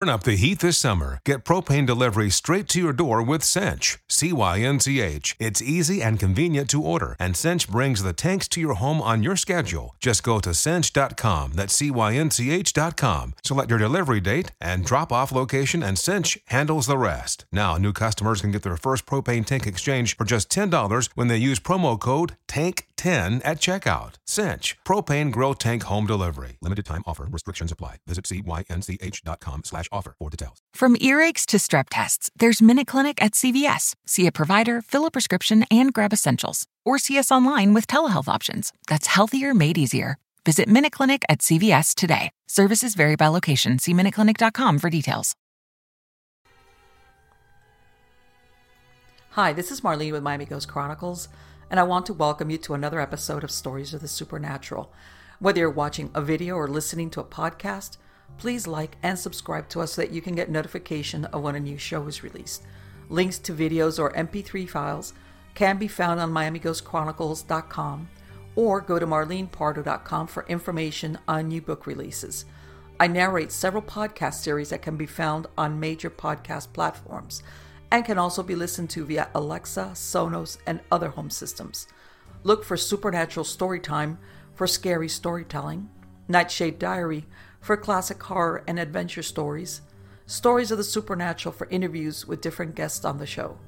Turn up the heat this summer. Get propane delivery straight to your door with Cynch. C Y N C H. It's easy and convenient to order, and Cynch brings the tanks to your home on your schedule. Just go to cynch.com, that's C Y N C H.com. Select your delivery date and drop off location, and Cynch handles the rest. Now, new customers can get their first propane tank exchange for just $10 when they use promo code TANK10 at checkout. Cynch. Propane Grill Tank Home Delivery. Limited time offer. Restrictions apply. Visit cynch.com slash offer for details. From earaches to strep tests, there's MinuteClinic at CVS. See a provider, fill a prescription, and grab essentials. Or see us online with telehealth options. That's healthier made easier. Visit MinuteClinic at CVS today. Services vary by location. See MinuteClinic.com for details. Hi, this is Marlene with Miami Ghost Chronicles, and I want to welcome you to another episode of Stories of the Supernatural. Whether you're watching a video or listening to a podcast, please like and subscribe to us so that you can get notification of when a new show is released. Links to videos or MP3 files can be found on MiamiGhostChronicles.com or go to marlenepardo.com for information on new book releases. I narrate several podcast series that can be found on major podcast platforms and can also be listened to via Alexa, Sonos, and other home systems. Look for Supernatural Storytime for scary storytelling, Nightshade Diary for classic horror and adventure stories, stories of the supernatural for interviews with different guests on the show.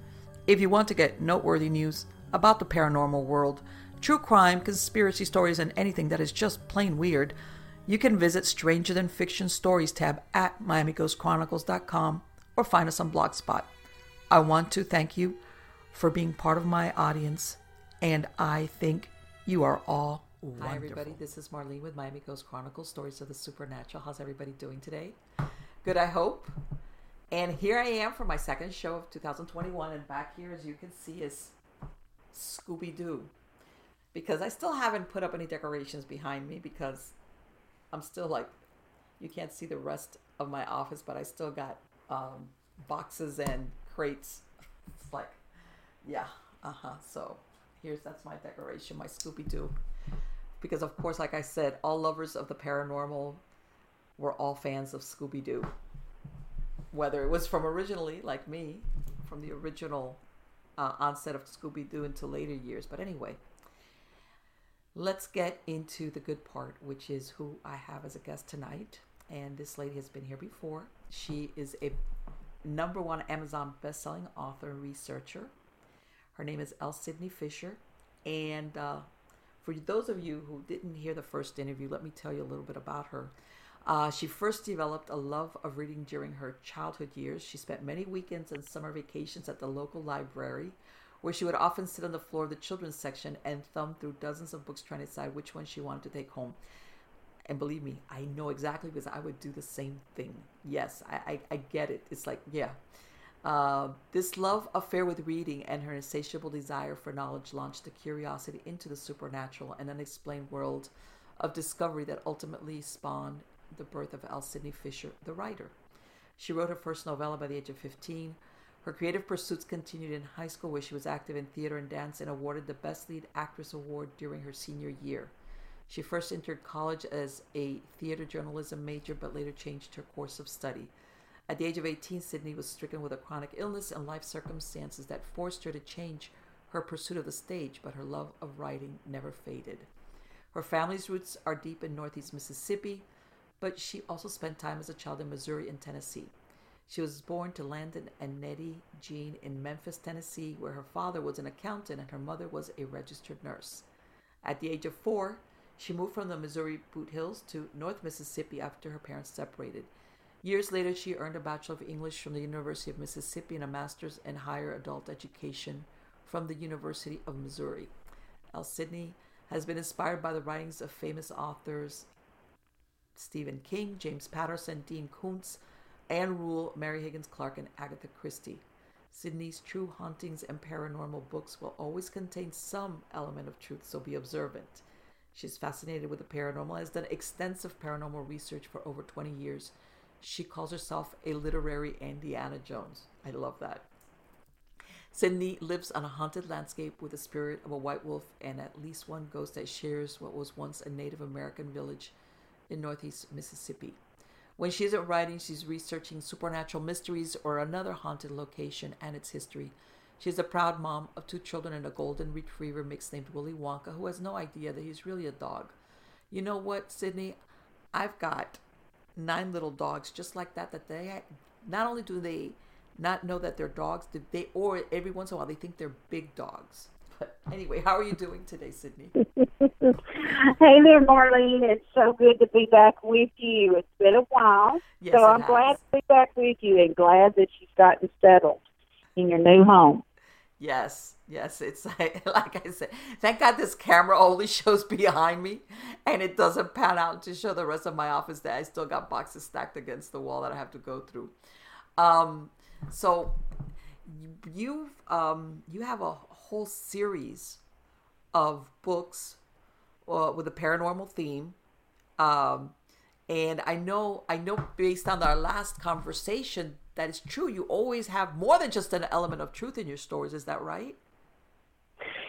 If you want to get noteworthy news about the paranormal world, true crime, conspiracy stories, and anything that is just plain weird, you can visit Stranger Than Fiction Stories tab at MiamiGhostChronicles.com or find us on Blogspot. I want to thank you for being part of my audience, and I think you are all wonderful. Hi, everybody. This is Marlene with Miami Ghost Chronicles Stories of the Supernatural. How's everybody doing today? Good, I hope. And here I am for my second show of 2021, and back here, as you can see, is Scooby Doo. Because I still haven't put up any decorations behind me because I'm still like, you can't see the rest of my office, but I still got um, boxes and crates. It's like, yeah, uh huh. So here's that's my decoration, my Scooby Doo. Because of course, like I said, all lovers of the paranormal were all fans of Scooby Doo. Whether it was from originally, like me, from the original uh, onset of Scooby Doo into later years. But anyway, let's get into the good part, which is who I have as a guest tonight. And this lady has been here before. She is a number one Amazon best-selling author and researcher. Her name is L. Sydney Fisher, and uh, for those of you who didn't hear the first interview, let me tell you a little bit about her. Uh, she first developed a love of reading during her childhood years. She spent many weekends and summer vacations at the local library, where she would often sit on the floor of the children's section and thumb through dozens of books trying to decide which one she wanted to take home. And believe me, I know exactly because I would do the same thing. Yes, I, I, I get it. It's like, yeah. Uh, this love affair with reading and her insatiable desire for knowledge launched a curiosity into the supernatural and unexplained world of discovery that ultimately spawned the birth of L. Sydney Fisher, the writer. She wrote her first novella by the age of 15. Her creative pursuits continued in high school, where she was active in theater and dance and awarded the Best Lead Actress Award during her senior year. She first entered college as a theater journalism major, but later changed her course of study. At the age of 18, Sydney was stricken with a chronic illness and life circumstances that forced her to change her pursuit of the stage, but her love of writing never faded. Her family's roots are deep in northeast Mississippi, but she also spent time as a child in Missouri and Tennessee. She was born to Landon and Nettie Jean in Memphis, Tennessee, where her father was an accountant and her mother was a registered nurse. At the age of four, she moved from the Missouri Boot Hills to North Mississippi after her parents separated. Years later, she earned a Bachelor of English from the University of Mississippi and a Master's in Higher Adult Education from the University of Missouri. L. Sydney has been inspired by the writings of famous authors Stephen King, James Patterson, Dean Koontz, Ann Rule, Mary Higgins Clark, and Agatha Christie. Sydney's true hauntings and paranormal books will always contain some element of truth, so be observant. She's fascinated with the paranormal, has done extensive paranormal research for over 20 years she calls herself a literary Indiana Jones. I love that. Sydney lives on a haunted landscape with the spirit of a white wolf and at least one ghost that shares what was once a Native American village in northeast Mississippi. When she isn't writing, she's researching supernatural mysteries or another haunted location and its history. She's a proud mom of two children and a golden retriever mix named Willy Wonka, who has no idea that he's really a dog. You know what, Sydney? I've got nine little dogs just like that. That they not only do they not know that they're dogs, they or every once in a while they think they're big dogs. But anyway, how are you doing today, Sydney? hey there, Marlene. It's so good to be back with you. It's been a while. Yes, so I'm has. glad to be back with you and glad that you've gotten settled in your new home. Yes, yes. It's like, like I said, thank God this camera only shows behind me and it doesn't pan out to show the rest of my office that I still got boxes stacked against the wall that I have to go through. Um, so you um, you have a whole series of books uh, with a paranormal theme. Um, and I know I know based on our last conversation that it's true. You always have more than just an element of truth in your stories. Is that right?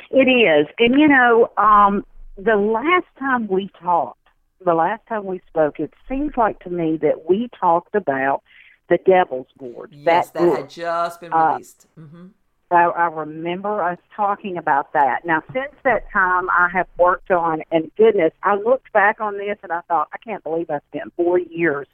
It is. And you know, um, the last time we talked, the last time we spoke, it seems like to me that we talked about the Devil's Board. Yes, that, book. had just been Uh, released. hmm I, I remember us talking about that. Now, since that time, I have worked on, and goodness, I looked back on this and I thought, I can't believe I spent four years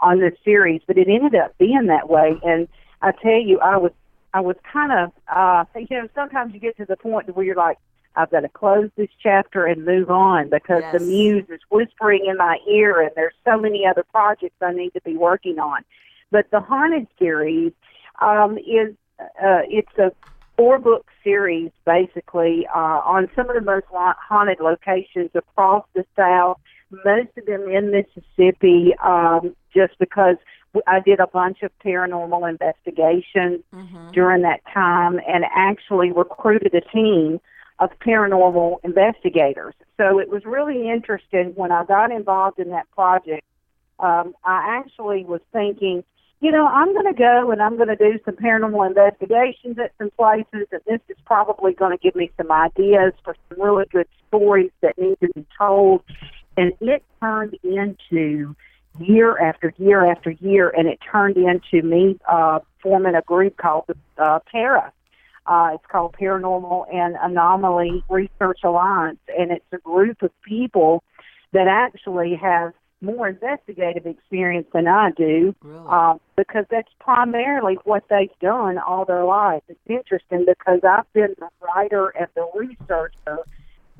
on this series, but it ended up being that way. And I tell you, I was, I was kind of, uh, you know, sometimes you get to the point where you're like, I've got to close this chapter and move on because the muse is whispering in my ear, and there's so many other projects I need to be working on. But the haunted series um, is uh, it's a four book series basically uh, on some of the most haunted locations across the South, most of them in Mississippi, um, just because I did a bunch of paranormal investigations during that time and actually recruited a team of paranormal investigators. So it was really interesting when I got involved in that project. Um, I actually was thinking, you know, I'm going to go and I'm going to do some paranormal investigations at some places, and this is probably going to give me some ideas for some really good stories that need to be told. And it turned into year after year after year, and it turned into me uh, forming a group called the uh, PARA. Uh, it's called Paranormal and Anomaly Research Alliance, and it's a group of people that actually have more investigative experience than I do Really? um, because that's primarily what they've done all their life. It's interesting because I've been the writer and the researcher,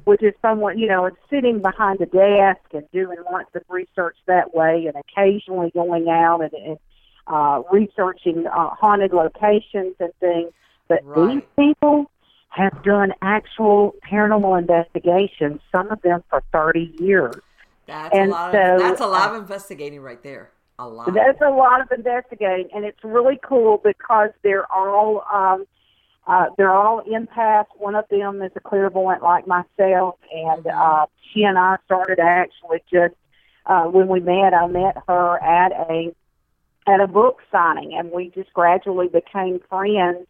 which is someone, you know, it's sitting behind a desk and doing lots of research that way and occasionally going out and, and uh, researching uh, haunted locations and things. But these people have done actual paranormal investigations, some of them for 30 years. That's a lot. so, of, that's a lot uh, of investigating right there. A lot. That's a lot of investigating, and it's really cool because they're all um, uh, they're all empaths. One of them is a clairvoyant like myself, and uh, she and I started actually just uh, when we met. I met her at a at a book signing, and we just gradually became friends.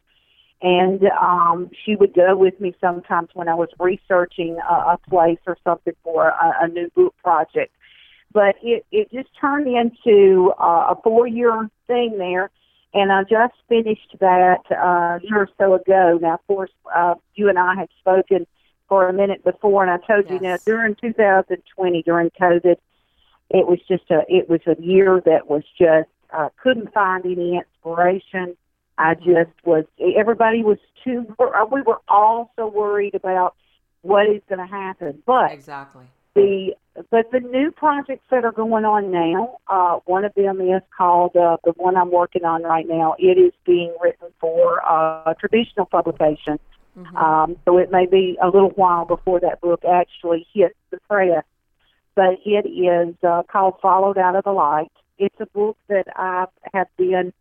And um, she would go with me sometimes when I was researching a, a place or something for a, a new book project but it it just turned into uh, a four year thing there and I just finished that uh, a year or so ago. Now, of course, uh, you and I had spoken for a minute before, and I told you now during 2020, during COVID, it was just a it was a year that was just uh, couldn't find any inspiration. I just was. Everybody was too. We were all so worried about what is going to happen, but exactly. The but the new projects that are going on now, uh, one of them is called uh, the one I'm working on right now. It is being written for uh, traditional publication, um, so it may be a little while before that book actually hits the press. But it is uh, called "Followed Out of the Light." It's a book that I have been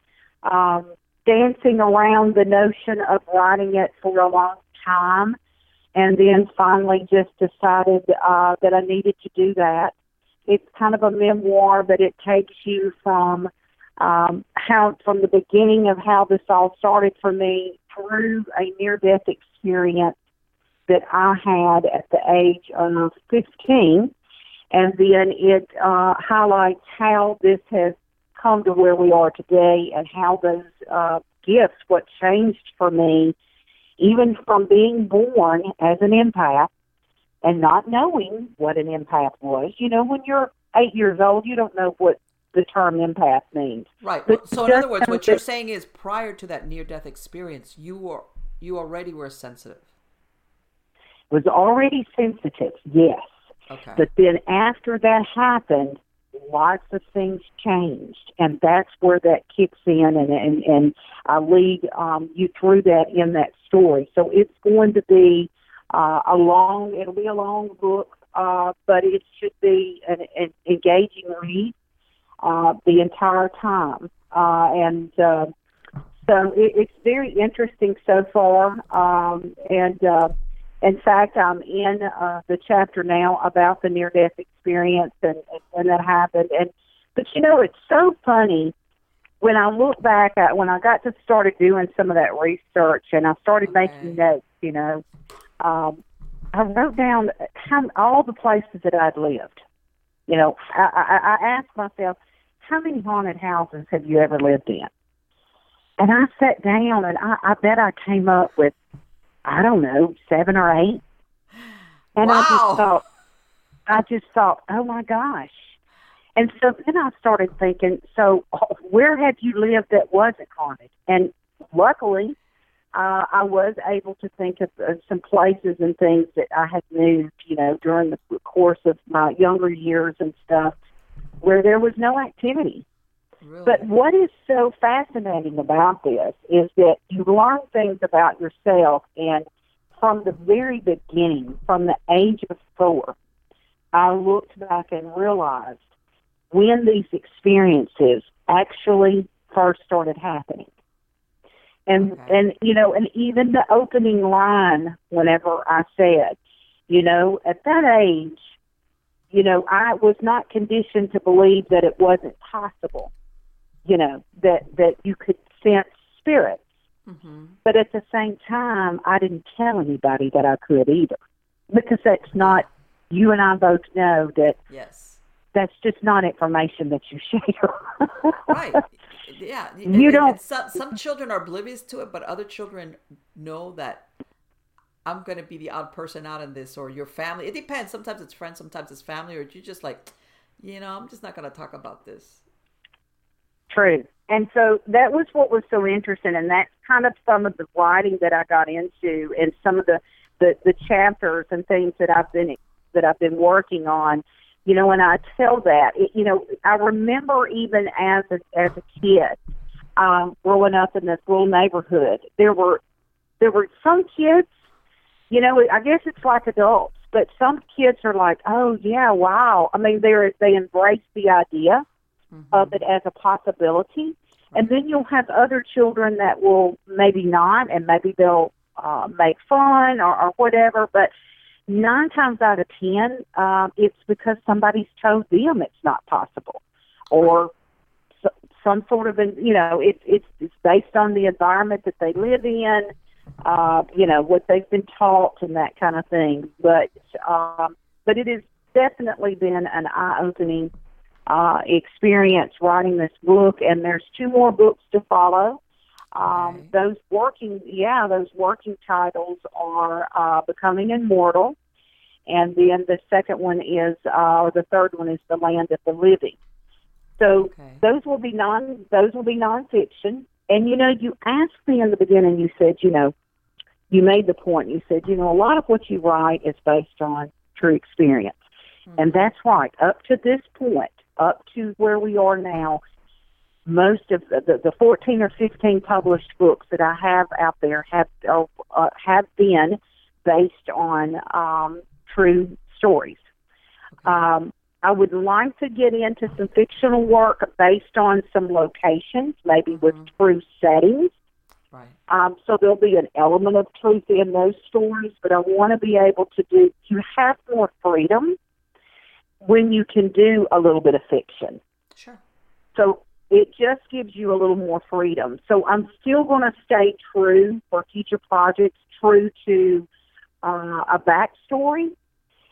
um, dancing around the notion of writing it for a long time and then finally just decided uh, that I needed to do that. It's kind of a memoir, but it takes you from um, how from the beginning of how this all started for me through a near-death experience that I had at the age of 15, and then it uh, highlights how this has come to where we are today and how those uh, gifts, what changed for me, even from being born as an empath and not knowing what an empath was. You know, when you're eight years old, you don't know what the term empath means. Right. But so, in other words, what you're saying is prior to that near death experience, you were you already were sensitive. Was already sensitive, yes. Okay. But then after that happened, lots of things changed, and that's where that kicks in, and and and I lead um, you through that in that story. So it's going to be uh, a long. It'll be a long book, uh, but it should be an, an engaging read uh, the entire time, uh, and. Uh, so it, it's very interesting so far, um, and uh, in fact, I'm in uh, the chapter now about the near death experience and, and when that happened. And but you know, it's so funny when I look back at when I got to started doing some of that research and I started okay. making notes. You know, um, I wrote down how, all the places that I'd lived. You know, I, I, I asked myself, how many haunted houses have you ever lived in? And I sat down and I, I bet I came up with I don't know, seven or eight. And wow. I just thought, I just thought, oh my gosh. And so then I started thinking, so where have you lived that wasn't haunted? And luckily, uh, I was able to think of uh, some places and things that I had moved, you know, during the course of my younger years and stuff, where there was no activity. Really? But what is so fascinating about this is that you learn things about yourself, and from the very beginning, from the age of four, I looked back and realized when these experiences actually first started happening. And Okay. and you know, and even the opening line whenever I said, you know, at that age, you know, I was not conditioned to believe that it wasn't possible, you know, that that you could sense spirits. hmm But at the same time, I didn't tell anybody that I could either, because that's not. You and I both know that Yes. that's just not information that you share. Right. Yeah. You and- don't- and Some, some children are oblivious to it, but other children know that I'm going to be the odd person out in this, or your family. It depends. Sometimes it's friends, sometimes it's family, or you're just like, you know, I'm just not going to talk about this. True. And so that was what was so interesting, and that's kind of some of the writing that I got into, and some of the the, the chapters and things that I've been that I've been working on. You know, and I tell that, it, you know, I remember even as a, as a kid, um, growing up in this little neighborhood, there were there were some kids. You know, I guess it's like adults, but some kids are like, oh yeah, wow. I mean, they they embrace the idea of it as a possibility. And then you'll have other children that will maybe not, and maybe they'll uh, make fun or, or whatever. But nine times out of ten, um, it's because somebody's told them it's not possible, or so, some sort of, an, you know, it's it's it's based on the environment that they live in, uh, you know, what they've been taught and that kind of thing. But um, but it has definitely been an eye-opening uh, experience writing this book, and there's two more books to follow. Um, Okay. Those working, yeah, those working titles are uh, Becoming Immortal, and then the second one is, uh, or the third one is The Land of the Living. So Okay. those will be non, those will be nonfiction. And you know, you asked me in the beginning. You said, you know, you made the point. You said, you know, a lot of what you write is based on true experience. And that's right. Up to this point, up to where we are now, most of the, the, the 14 or 15 published books that I have out there have uh, have been based on um, true stories. Um, I would like to get into some fictional work based on some locations, maybe with true settings. Right. Um, so there'll be an element of truth in those stories, but I want to be able to do. You have more freedom when you can do a little bit of fiction. Sure. So it just gives you a little more freedom. So I'm still going to stay true for future projects, true to uh, a backstory,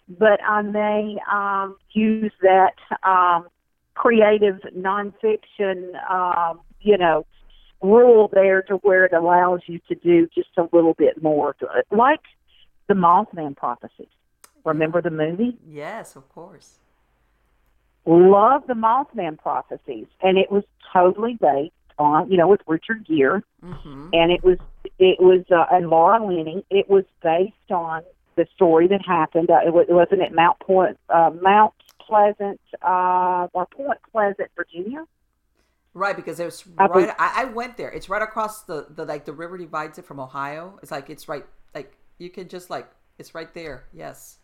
but I may um, use that um, creative nonfiction, um, you know, rule there to where it allows you to do just a little bit more, like the Mothman prophecies. Remember the movie? Yes, of course. Love the Mothman prophecies, and it was totally based on, you know, with Richard Gere, mm-hmm. and it was it was uh, and Laura Linney. It was based on the story that happened. Uh, it, was, wasn't it Mount Point, uh, Mount Pleasant, uh, or Point Pleasant, Virginia. Right, because it's right. I, I, went there. It's right across the, the like the river divides it from Ohio. It's like it's right like you can just like it's right there. Yes.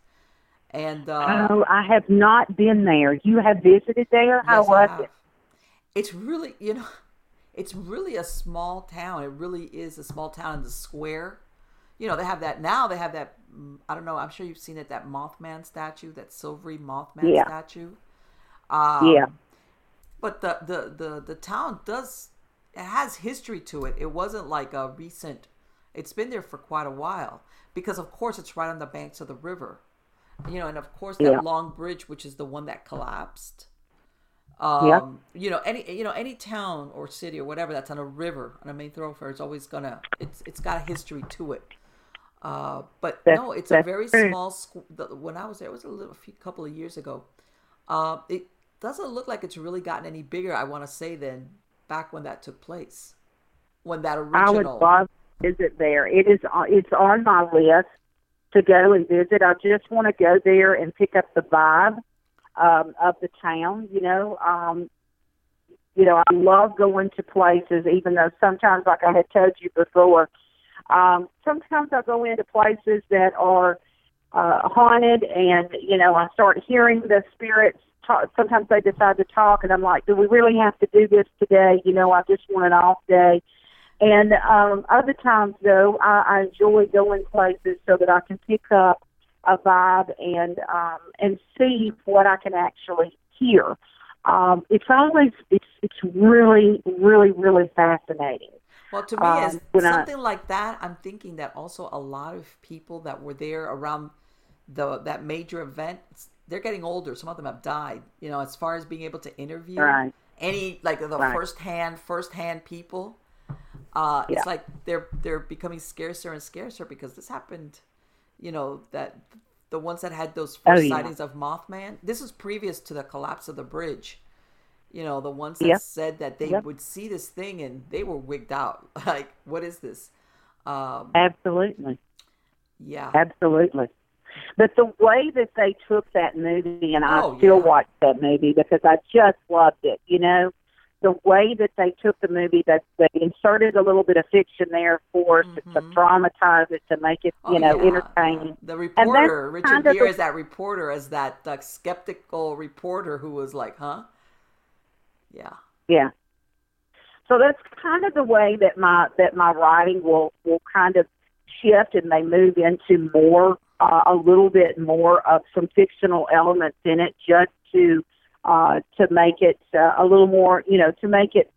And uh, oh, I have not been there. You have visited there. How yes, was it? It's really you know, it's really a small town. It really is a small town in the square. You know, they have that now. They have that. Mm, I don't know. I'm sure you've seen it. That Mothman statue, that silvery Mothman yeah. statue. Um, yeah. But the, the the the town does it has history to it. It wasn't like a recent. It's been there for quite a while because, of course, it's right on the banks of the river you know, and of course that yeah. long bridge, which is the one that collapsed. Um, yeah. you know, any you know any town or city or whatever that's on a river on a main thoroughfare is always gonna it's it's got a history to it. Uh, but that's, no, it's a very true. small school. When I was there, it was a little a few couple of years ago. Uh, it doesn't look like it's really gotten any bigger. I want to say than back when that took place, when that original. I would love visit there. It is it's on my list to go and visit. I just want to go there and pick up the vibe um, of the town. You know, um, you know, I love going to places, even though sometimes, like I had told you before, um, sometimes I go into places that are uh, haunted, and you know, I start hearing the spirits. Talk. Sometimes they decide to talk, and I'm like, "Do we really have to do this today?" You know, I just want an off day. And um, other times, though, I, I enjoy going places so that I can pick up a vibe and um, and see what I can actually hear. Um, it's always it's it's really really really fascinating. Well, to me, um, something I, like that, I'm thinking that also a lot of people that were there around the that major event, they're getting older. Some of them have died. You know, as far as being able to interview right. any like the right. first hand first hand people uh, yeah. It's like they're they're becoming scarcer and scarcer because this happened. You know that the ones that had those first oh, yeah. sightings of Mothman. This was previous to the collapse of the bridge. You know the ones that yep. said that they yep. would see this thing and they were wigged out. Like, what is this? Um, Absolutely. Yeah. Absolutely. But the way that they took that movie, and I oh, still yeah. watch that movie because I just loved it. You know, the way that they took the movie, that they inserted a little bit of fiction there for mm-hmm. to, to dramatize it, to make it, you oh, know, yeah. entertaining. The reporter, Richard Gere, the, is that reporter, as that like, skeptical reporter who was like, "Huh." Yeah. Yeah. So that's kind of the way that my that my writing will will kind of shift and they move into more uh, a little bit more of some fictional elements in it just to uh, to make it uh, a little more, you know, to make it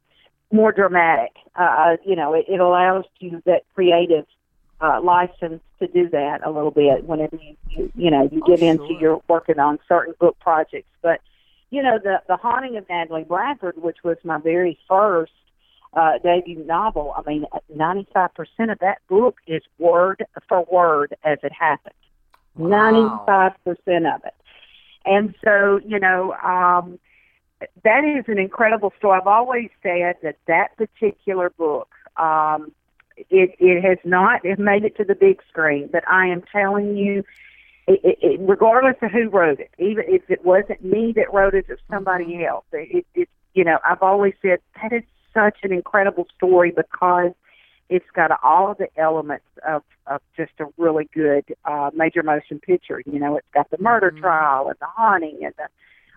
more dramatic. Uh, you know, it, it allows you that creative uh, license to do that a little bit whenever you, you, you know, you oh, get sure. into your working on certain book projects. But, you know, the, the Haunting of Natalie Bradford, which was my very first uh, debut novel, I mean, 95% of that book is word for word as it happened. Wow. 95% of it. And so, you know, um, that is an incredible story. I've always said that that particular book, um, it, it has not it made it to the big screen, but I am telling you, it, it, it, regardless of who wrote it, even if it wasn't me that wrote it, or somebody else, it, it, you know, I've always said that is such an incredible story because it's got all the elements of, of just a really good uh, major motion picture. You know, it's got the murder mm-hmm. trial and the haunting and the,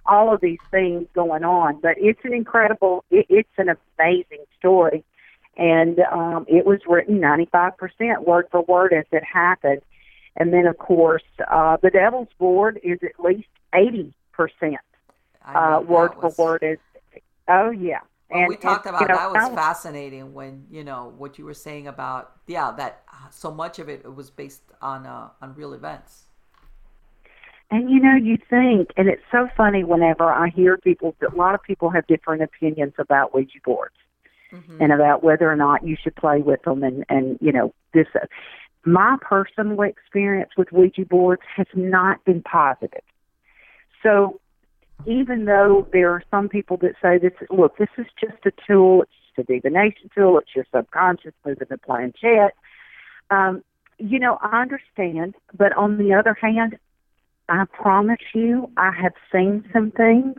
all of these things going on. But it's an incredible, it, it's an amazing story. And um, it was written 95% word for word as it happened. And then, of course, uh, The Devil's Board is at least 80% uh, word was... for word. As, oh, yeah. And, we talked about you know, that was fascinating when you know what you were saying about yeah that uh, so much of it was based on uh, on real events. And you know, you think, and it's so funny whenever I hear people, a lot of people have different opinions about Ouija boards mm-hmm. and about whether or not you should play with them. And, and you know, this, uh, my personal experience with Ouija boards has not been positive. So even though there are some people that say this, look, this is just a tool, it's just a divination tool, it's your subconscious moving the planchette. Um, you know, I understand, but on the other hand, I promise you, I have seen some things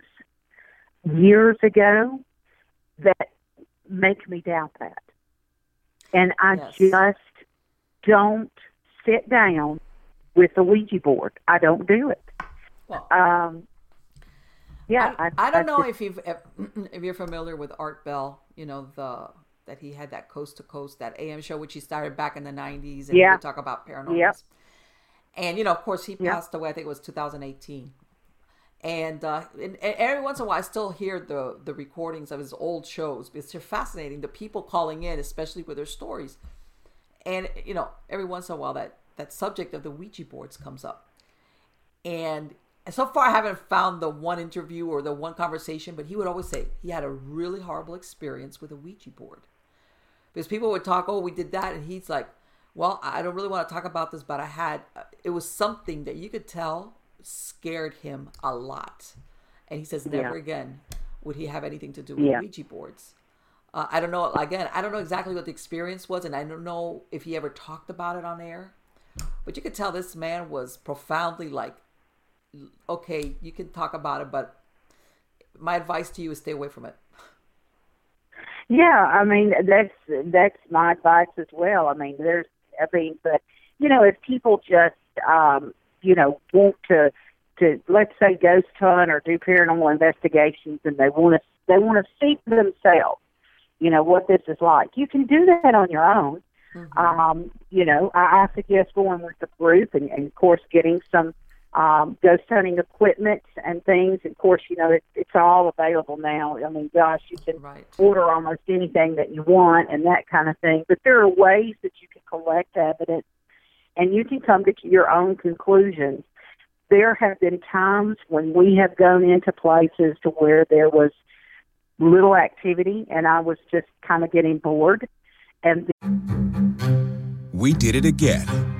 years ago that make me doubt that. And I yes. just don't sit down with the Ouija board. I don't do it. Well, um, yeah, I, I, I don't I know if you've if you're familiar with Art Bell. You know the that he had that coast to coast that AM show which he started back in the '90s, and yeah. talk about paranormal. Yep. And you know, of course, he passed away. I think it was 2018. And, uh, and, and, every once in a while, I still hear the the recordings of his old shows It's fascinating. The people calling in, especially with their stories, and you know, every once in a while, that that subject of the Ouija boards comes up. And so far, I haven't found the one interview or the one conversation, but he would always say he had a really horrible experience with a Ouija board because people would talk, "Oh, we did that," and he's like, well, I don't really want to talk about this, but I had uh, it was something that you could tell scared him a lot, and he says never yeah. again would he have anything to do with yeah. Ouija boards. Uh, I don't know. Again, I don't know exactly what the experience was, and I don't know if he ever talked about it on air. But you could tell this man was profoundly like, okay, you can talk about it, but my advice to you is stay away from it. Yeah, I mean that's that's my advice as well. I mean, there's I mean, but you know, if people just um, you know want to to let's say ghost hunt or do paranormal investigations, and they want to they want to see for themselves, you know, what this is like. You can do that on your own. Mm-hmm. Um, you know, I, I suggest going with the group, and, and of course, getting some um, ghost hunting equipment and things. Of course, you know, it, it's all available now. I mean, gosh, you can right. order almost anything that you want and that kind of thing. But there are ways that you can collect evidence and you can come to your own conclusions. There have been times when we have gone into places to where there was little activity and I was just kind of getting bored. And we did it again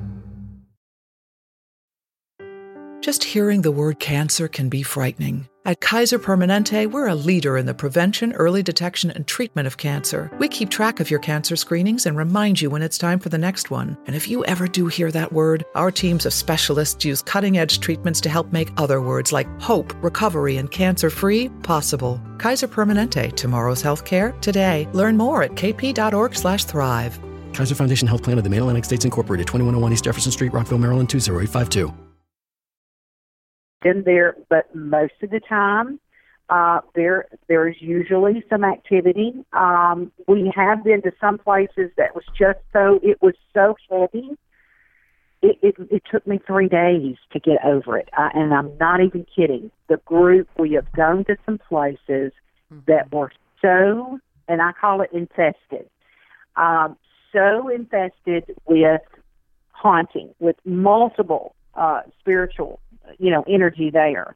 Just hearing the word cancer can be frightening. At Kaiser Permanente, we're a leader in the prevention, early detection, and treatment of cancer. We keep track of your cancer screenings and remind you when it's time for the next one. And if you ever do hear that word, our teams of specialists use cutting edge treatments to help make other words like hope, recovery, and cancer free possible. Kaiser Permanente, tomorrow's healthcare, today. Learn more at kp.org/slash thrive. Kaiser Foundation Health Plan of the Mid Atlantic States Incorporated, 2101 East Jefferson Street, Rockville, Maryland, 20852 been there, but most of the time, uh, there there is usually some activity. Um, we have been to some places that was just so it was so heavy. It, it, it took me three days to get over it, uh, and I'm not even kidding. The group we have gone to some places mm-hmm. that were so, and I call it infested, um, so infested with haunting, with multiple uh, spiritual you know, energy there.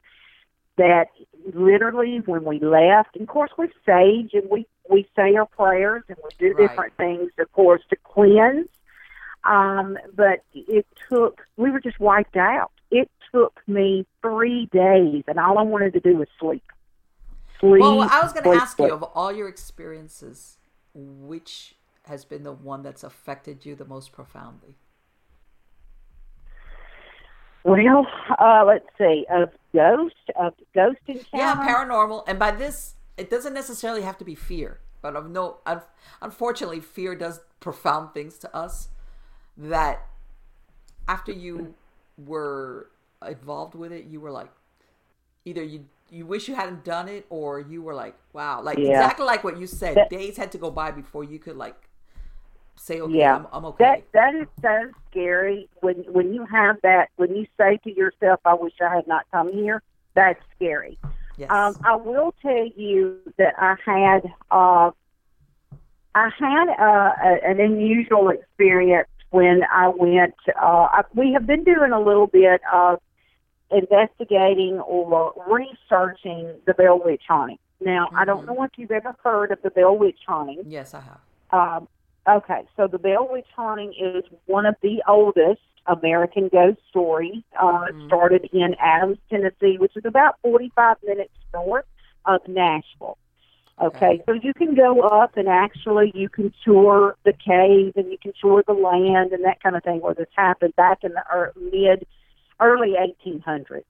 That literally when we left, and of course we sage and we we say our prayers and we do right. different things, of course, to cleanse. Um, but it took we were just wiped out. It took me three days, and all I wanted to do was sleep. Sleep. Well, I was going to ask sleep. you of all your experiences, which has been the one that's affected you the most profoundly? Well, uh, let's see, of ghost, of ghost encounter. Yeah, paranormal, and by this, it doesn't necessarily have to be fear, but of no, unfortunately, fear does profound things to us. That after you were involved with it, you were like, either you you wish you hadn't done it or you were like, wow, like Yeah. exactly like what you said. That- Days had to go by before you could like say, okay, Yeah. I'm, I'm okay. That that is so scary when when you have that when you say to yourself, "I wish I had not come here." That's scary. yes. Um, I will tell you that I had uh, I had uh, a, an unusual experience when I went. Uh, I, we have been doing a little bit of investigating or researching the Bell Witch haunting. Now, I don't Mhm. know if you've ever heard of the Bell Witch haunting. yes, I have. Um, okay, so the Bell Witch haunting is one of the oldest American ghost stories. Uh. It started in Adams, Tennessee, which is about 45 minutes north of Nashville. Okay, so you can go up and actually you can tour the cave and you can tour the land and that kind of thing where this happened back in the ear mid, early 1800s.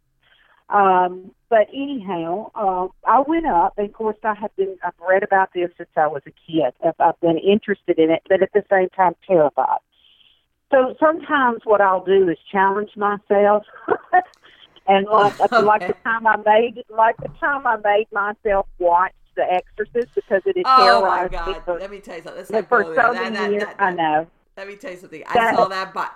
Um, but anyhow, uh, I went up, and of course, I have been I've read about this since I was a kid. I've, I've been interested in it, but at the same time terrified. So sometimes what I'll do is challenge myself, and like like the time I made like the time I made myself watch The Exorcist because it is Oh my me God! for, Let me tell you something. Let's for not go there. so many that- years. that- I know. Let me tell you something. I That- saw that, but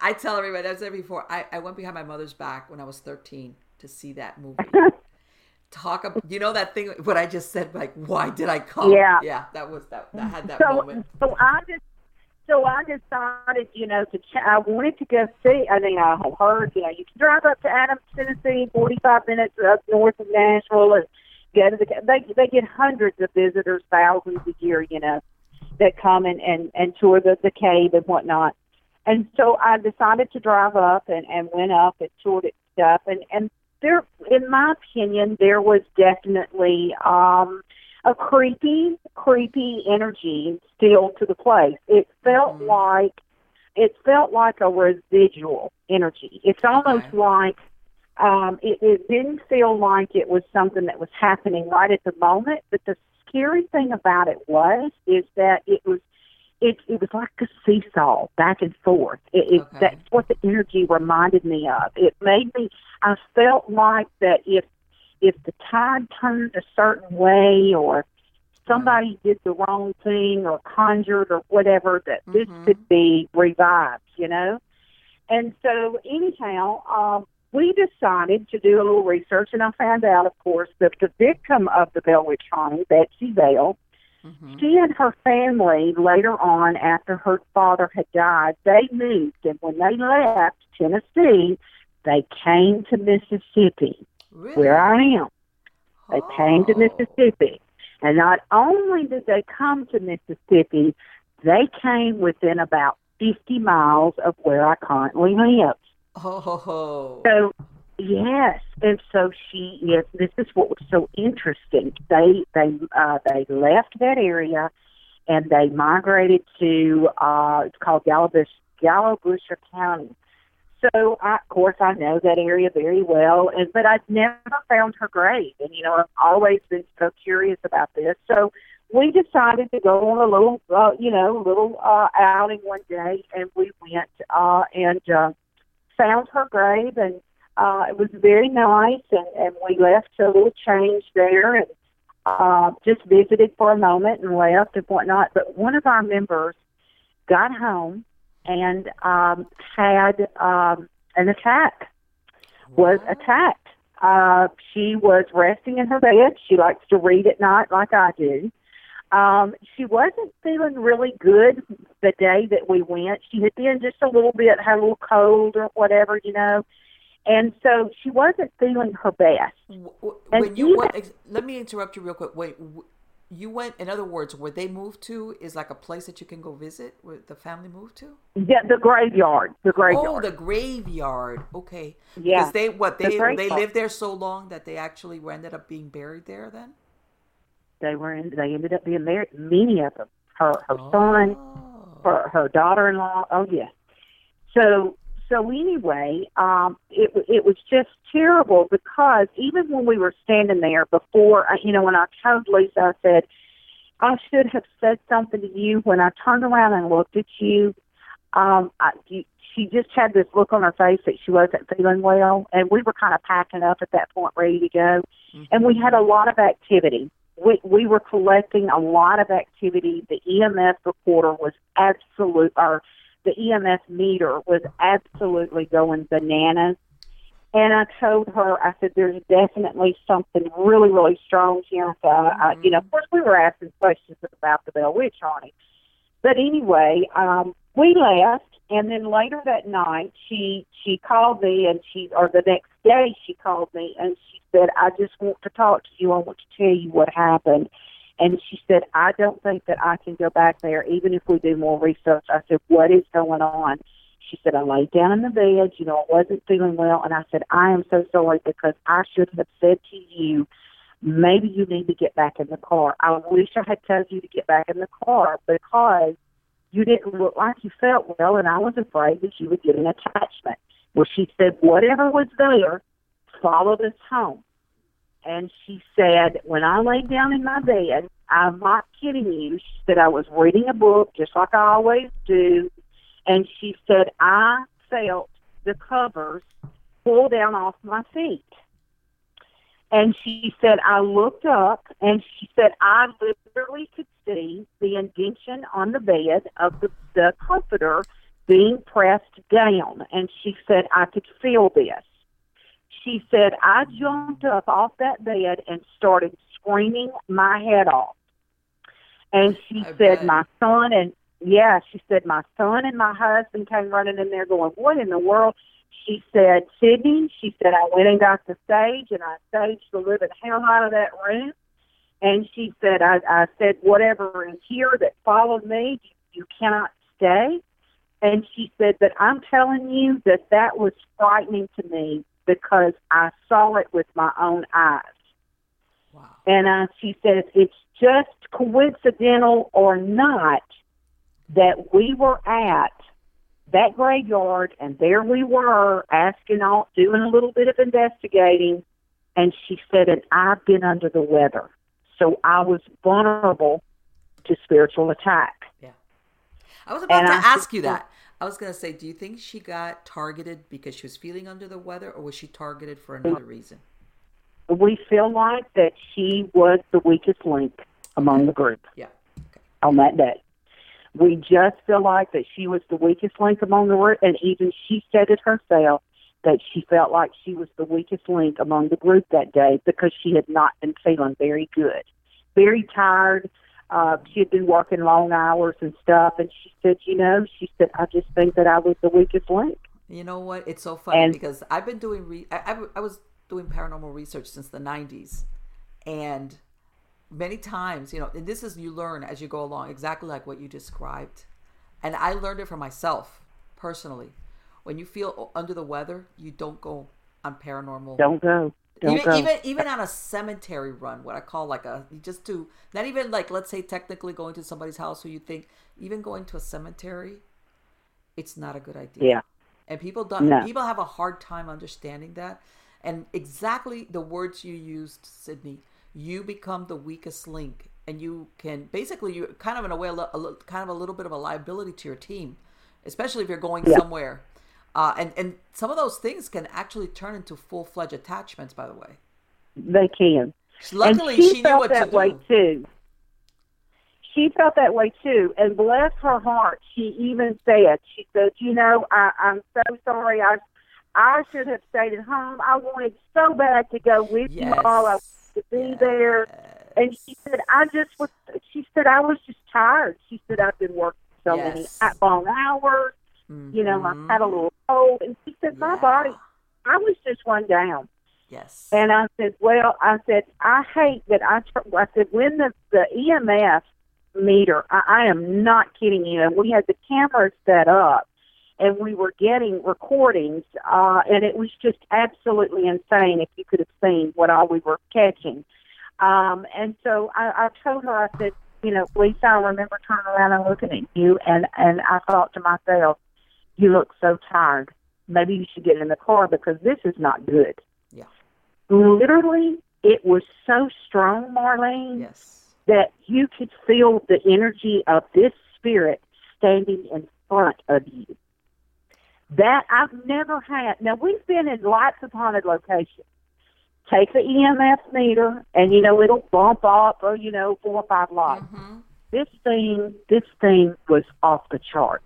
I- tell everybody, I've said before, I, I went behind my mother's back when I was 13 to see that movie. Talk about, you know, that thing, what I just said, like, why did I come? Yeah. Yeah, that was, that, that had that so, moment. so I just, so I decided, you know, to ch- I wanted to go see. I mean, I had heard, you know, you can drive up to Adams, Tennessee, forty-five minutes up north of Nashville, and go to the. They they get hundreds of visitors, thousands a year, you know, that come and and and tour the the cave and whatnot. And so I decided to drive up and and went up and toured it stuff, and and there, in my opinion, there was definitely um a creepy, creepy energy still to the place. It felt Mhm. like it felt like a residual energy. It's almost Okay. like um, it, it didn't feel like it was something that was happening right at the moment. But the scary thing about it was is that it was it it was like a seesaw back and forth. It, it Okay. that's what the energy reminded me of. It made me. I felt like that if if the tide turned a certain way or somebody did the wrong thing or conjured or whatever that this Mhm. could be revived, you know. And so anyhow, um, we decided to do a little research, and I found out, of course, that the victim of the Bell Witch haunting, Betsy Bell, Mhm. she and her family later on, after her father had died, they moved, and when they left Tennessee, they came to Mississippi, Really? where I am. They came to Oh. Mississippi. And not only did they come to Mississippi, they came within about 50 miles of where I currently live. Oh. So, yes, and so she is. This is what was so interesting. They they uh, they left that area, and they migrated to uh, it's called Gallibush Yalobusha County. So, I, of course, I know that area very well, and but I've never found her grave, and you know I've always been so curious about this. So, we decided to go on a little, uh, you know, little uh, outing one day, and we went uh, and. Uh, found her grave and uh it was very nice and and we left a little change there and uh just visited for a moment and left and whatnot. But one of our members got home and um had um an attack was attacked. Uh she was resting in her bed. She likes to read at night like i do. Um, she wasn't feeling really good the day that we went. She had been just a little bit, had a little cold or whatever, you know. And so she wasn't feeling her best. W- w- And When you even- went, let me interrupt you real quick. Wait, w- you went. In other words, where they moved to is like a place that you can go visit. Where the family moved to? Yeah, the graveyard. The graveyard. Oh, the graveyard. Okay. Yeah, Because they what the they they lived there so long that they actually were ended up being buried there. Then. They were in, they ended up being married. Many of them. Her her son, Oh. her her daughter-in-law. Oh yes. So so anyway, um, it it was just terrible because even when we were standing there before, I- you know, when I told Lisa, I said, I should have said something to you. When I turned around and looked at you, um, I, she just had this look on her face that she wasn't feeling well, and we were kind of packing up at that point, ready to go. Mm-hmm. And we had a lot of activity. We we were collecting a lot of activity. The EMF recorder was absolute, or the EMF meter was absolutely going bananas. And I told her, I said, "There's definitely something really, really strong here." So, mm-hmm. I, you know, of course, we were asking questions about the Bell Witch Haunting. But anyway, um, we left and then later that night, she she called me and she, or the next day, she called me and she said, "I just want to talk to you. I want to tell you what happened." And she said, "I don't think that I can go back there, even if we do more research." I said, "What is going on?" She said, "I laid down in the bed. You know, I wasn't feeling well." And I said, "I am so sorry because I should have said to you." Maybe you need to get back in the car. I wish I had told you to get back in the car because you didn't look like you felt well, and I was afraid that you would get an attachment. Well, she said, whatever was there followed us home. And she said, when I lay down in my bed, I'm not kidding you. She said, I was reading a book just like I always do. And she said, I felt the covers pull down off my feet. And she said, I looked up and she said, I literally could see the indentation on the bed of the, the comforter being pressed down. And she said, I could feel this. She said, I jumped up off that bed and started screaming my head off. And she I said, bet. My son and, yeah, she said, My son and my husband came running in there going, What in the world? she said, Sydney, she said, I went and got the sage and I saged the living hell out of that room. And she said, I, I said, whatever is here that followed me, you, you cannot stay. And she said, but I'm telling you that that was frightening to me because I saw it with my own eyes. Wow. And uh, she says, it's just coincidental or not that we were at that graveyard, and there we were asking all, doing a little bit of investigating, and she said, and I've been under the weather, so I was vulnerable to spiritual attack. Yeah, I was about and to I ask you that. I was going to say, do you think she got targeted because she was feeling under the weather, or was she targeted for another reason? We feel like that she was the weakest link among the group. Yeah. Okay. On that day. We just feel like that she was the weakest link among the group, and even she said it herself that she felt like she was the weakest link among the group that day because she had not been feeling very good, very tired. Uh, she had been working long hours and stuff, and she said, you know, she said, I just think that I was the weakest link. You know what? It's so funny and, because I've been doing, re- I, I, I was doing paranormal research since the 90s, and many times, you know, and this is you learn as you go along, exactly like what you described. And I learned it for myself personally. When you feel under the weather, you don't go on paranormal. Don't go. Don't even, go. even even on a cemetery run, what I call like a just to not even like let's say technically going to somebody's house who you think even going to a cemetery, it's not a good idea. Yeah. And people don't no. people have a hard time understanding that. And exactly the words you used, Sydney, you become the weakest link and you can basically you're kind of in a way a, a, kind of a little bit of a liability to your team especially if you're going yeah. somewhere uh, and and some of those things can actually turn into full-fledged attachments by the way they can luckily and she, she felt knew what that to way do. too she felt that way too and bless her heart she even said she said you know i i'm so sorry i I should have stayed at home. I wanted so bad to go with yes. you all. I wanted to be yes. there. And she said, I just was, she said, I was just tired. She said, I've been working so yes. many long hours. Mm-hmm. You know, I had a mm-hmm. little cold. And she said, my yeah. body, I was just run down. Yes. And I said, well, I said, I hate that I, I said, when the, the EMF meter, I, I am not kidding you, and we had the cameras set up and we were getting recordings, uh, and it was just absolutely insane if you could have seen what all we were catching. Um, and so I, I told her, I said, you know, Lisa, I remember turning around and looking at you, and and I thought to myself, you look so tired. Maybe you should get in the car because this is not good. Yeah. Literally, it was so strong, Marlene, yes. that you could feel the energy of this spirit standing in front of you. That I've never had. Now we've been in lots of haunted locations. Take the EMF meter, and you know it'll bump up, or you know four or five lights. Mm-hmm. This thing, this thing was off the chart.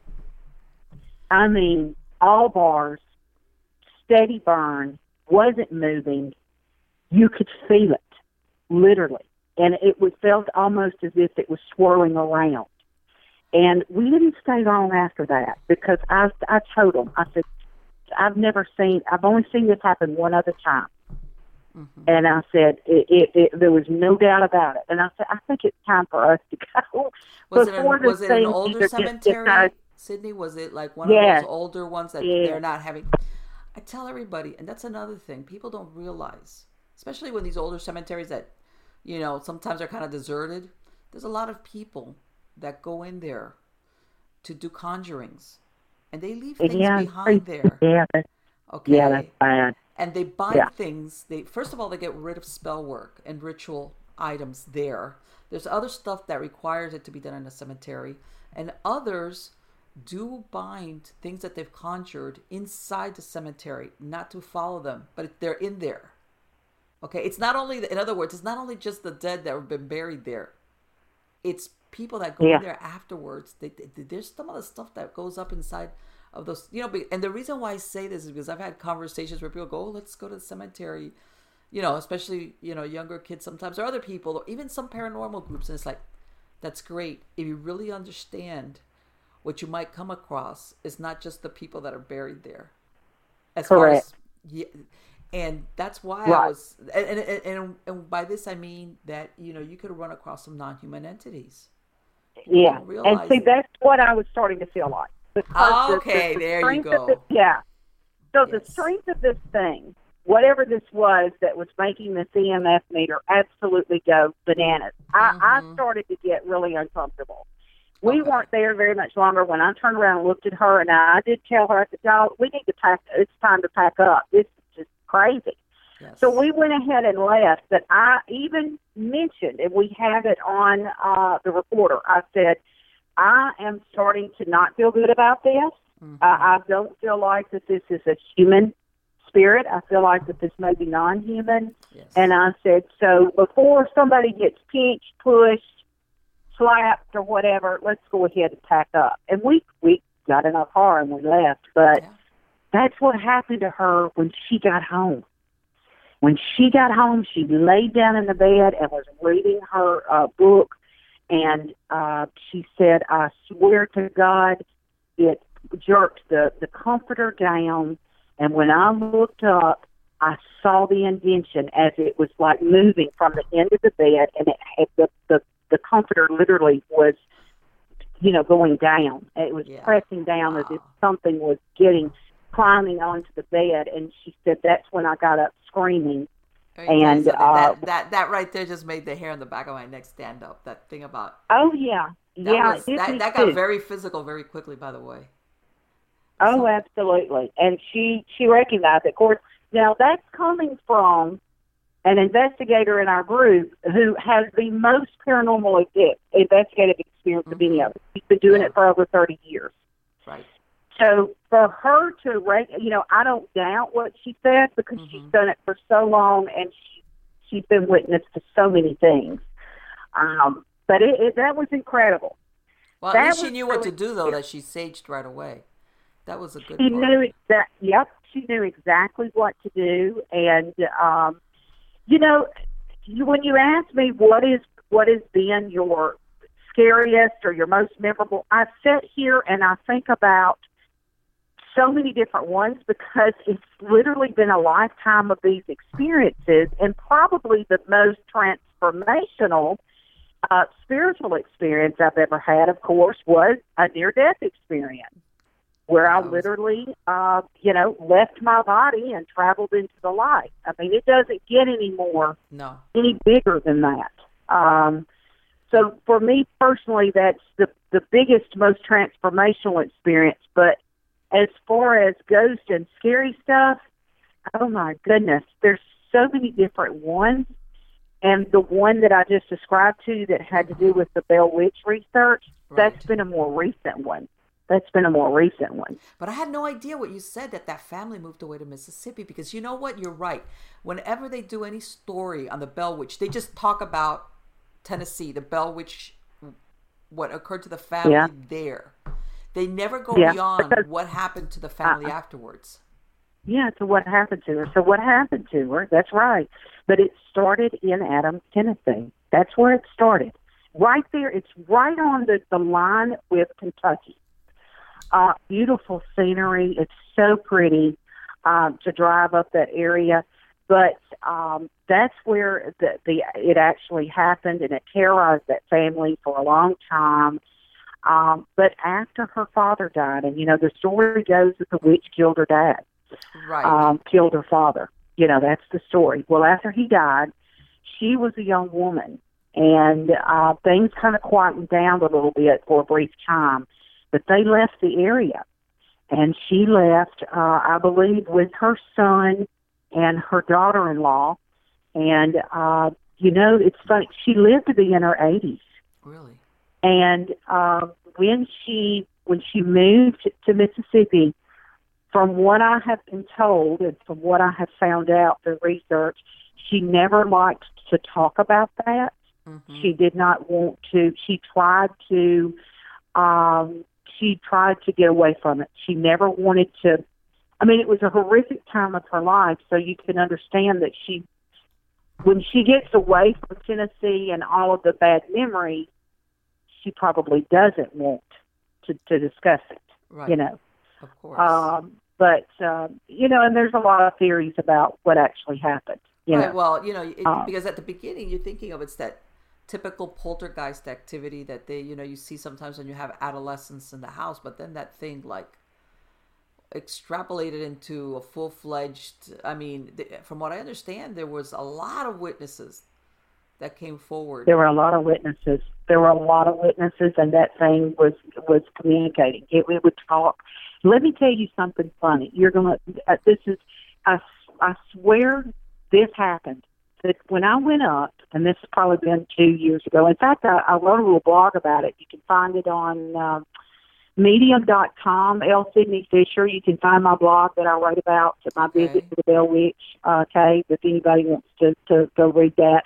I mean, all bars, steady burn, wasn't moving. You could feel it, literally, and it was felt almost as if it was swirling around. And we didn't stay long after that because I I told them I said I've never seen I've only seen this happen one other time. Mm-hmm. And I said it, it, it, there was no doubt about it. And I said I think it's time for us to go. Was it, before an, this was it an older cemetery, Sydney? Was it like one of those older ones that they're not having? I tell everybody, and that's another thing people don't realize, especially when these older cemeteries that, you know, sometimes are kind of deserted. There's a lot of people that go in there to do conjurings, and they leave things yeah, behind there. Yeah, Okay. yeah, that's bad. and they buy Yeah. things they first of all they get rid of spell work and ritual items there there's other stuff that requires it to be done in a cemetery and others do bind things that they've conjured inside the cemetery not to follow them but they're in there. Okay it's not only in other words it's not only just the dead that have been buried there. It's people that go Yeah. in there afterwards. They, they, there's some of the stuff that goes up inside of those you know and the reason why i say this is because i've had conversations where people go oh, let's go to the cemetery you know especially you know younger kids sometimes or other people or even some paranormal groups and it's like that's great. If you really understand what you might come across is not just the people that are buried there as far Correct. as yeah, and that's why I was and, and, and, and, by this I mean that you know you could run across some non-human entities Yeah, and see, that's what I was starting to feel like. Because ah, Okay, the, the there you go. The, yeah. So the strength of this thing, whatever this was that was making this EMF meter absolutely go bananas, I, I mm-hmm. started to get really uncomfortable. We. Okay. weren't there very much longer when I turned around and looked at her, and I, I did tell her, I said, "Y'all, we need to pack. It's time to pack up. This is just crazy." yes. So we went ahead and left, but I even mentioned, and we have it on uh, the reporter. I said, I am starting to not feel good about this. Mm-hmm. I, I don't feel like that this is a human spirit. I feel like that this may be non-human. yes. And I said, so before somebody gets pinched, pushed, slapped, or whatever, let's go ahead and pack up. And we we got in our car and we left. But Yeah. that's what happened to her when she got home. When she got home, she laid down in the bed and was reading her uh, book. And uh, she said, I swear to God, it jerked the, the comforter down. And when I looked up, I saw the indention as it was like moving from the end of the bed, and it had the, the, the comforter literally was, you know, going down. It was Yeah. pressing down as if something was getting climbing onto the bed. And she said, That's when I got up screaming. And, something, uh, that, that that right there just made the hair on the back of my neck stand up. That thing about Oh, yeah. that yeah, was, that, that too. got very physical very quickly. By the way, Oh, absolutely. And she she recognized it. Of course, now that's coming from an investigator in our group who has the most paranormal investigative experience of any of us. He's been doing it for over 30 years. right? So for her to, you know, I don't doubt what she says because she's done it for so long and she, she's been witness to so many things. Um, but it, it, that was incredible. Well, That she knew what to do though. That she saged right away. That was a good. She part. knew exact. Yep, she knew exactly what to do, and um, you know, when you ask me what is what has been your scariest or your most memorable, I sit here and I think about so many different ones because it's literally been a lifetime of these experiences, and probably the most transformational uh, spiritual experience I've ever had, of course, was a near death experience where I literally, uh, you know, left my body and traveled into the light. I mean, it doesn't get any more, No. any bigger than that. Um, so for me personally, that's the the biggest, most transformational experience. But as far as ghost and scary stuff, oh my goodness, there's so many different ones. And the one that I just described to you that had to do with the Bell Witch research—that's been a more recent one. That's been a more recent one. But I had no idea what you said that that family moved away to Mississippi because you know what? You're right. Whenever they do any story on the Bell Witch, they just talk about Tennessee, the Bell Witch, what occurred to the family Yeah. there. They never go Yeah, beyond because- what happened to the uh, family Uh-uh. afterwards. Yeah, to what happened to her. So what happened to her? That's right. But it started in Adams, Tennessee. That's where it started. Right there. It's right on the, the line with Kentucky. Uh, beautiful scenery. It's so pretty um, to drive up that area. But um, that's where the, the it actually happened, and it terrorized that family for a long time. Um, but after her father died, and you know the story goes that the witch killed her dad Right. um, killed her father. You know, that's the story. Well, after he died, she was a young woman, and uh, things kind of quietened down a little bit for a brief time. But they left the area, and she left, uh, I believe, with her son and her daughter-in-law. And uh, you know, it's funny. She lived to be in her 80s. really? And uh, when she when she moved to Mississippi, from what I have been told and from what I have found out through research, she never liked to talk about that. Mhm. She did not want to. She tried to. Um, she tried to get away from it. She never wanted to. I mean, it was a horrific time of her life, so you can understand that she, when she gets away from Tennessee and all of the bad memories, she probably doesn't want to to discuss it. Right. You know. Of course. Um, but um, you know, and there's a lot of theories about what actually happened. You right. know, Well, you know, it, Um, because at the beginning you're thinking of it's that typical poltergeist activity that they, you know, you see sometimes when you have adolescents in the house, but then that thing like extrapolated into a full-fledged i mean from what i understand there was a lot of witnesses that came forward there were a lot of witnesses. There were a lot of witnesses, and that thing was was communicating. It, it would talk. Let me tell you something funny. You're gonna. Uh, this is. I I swear this happened. That when I went up, and this has probably been two years ago. In fact, I, I wrote a little blog about it. You can find it on. Uh, medium.com, L. Sydney Fisher. You can find my blog that I wrote about my Okay. visit to the Bell Witch uh, cave if anybody wants to, to go read that.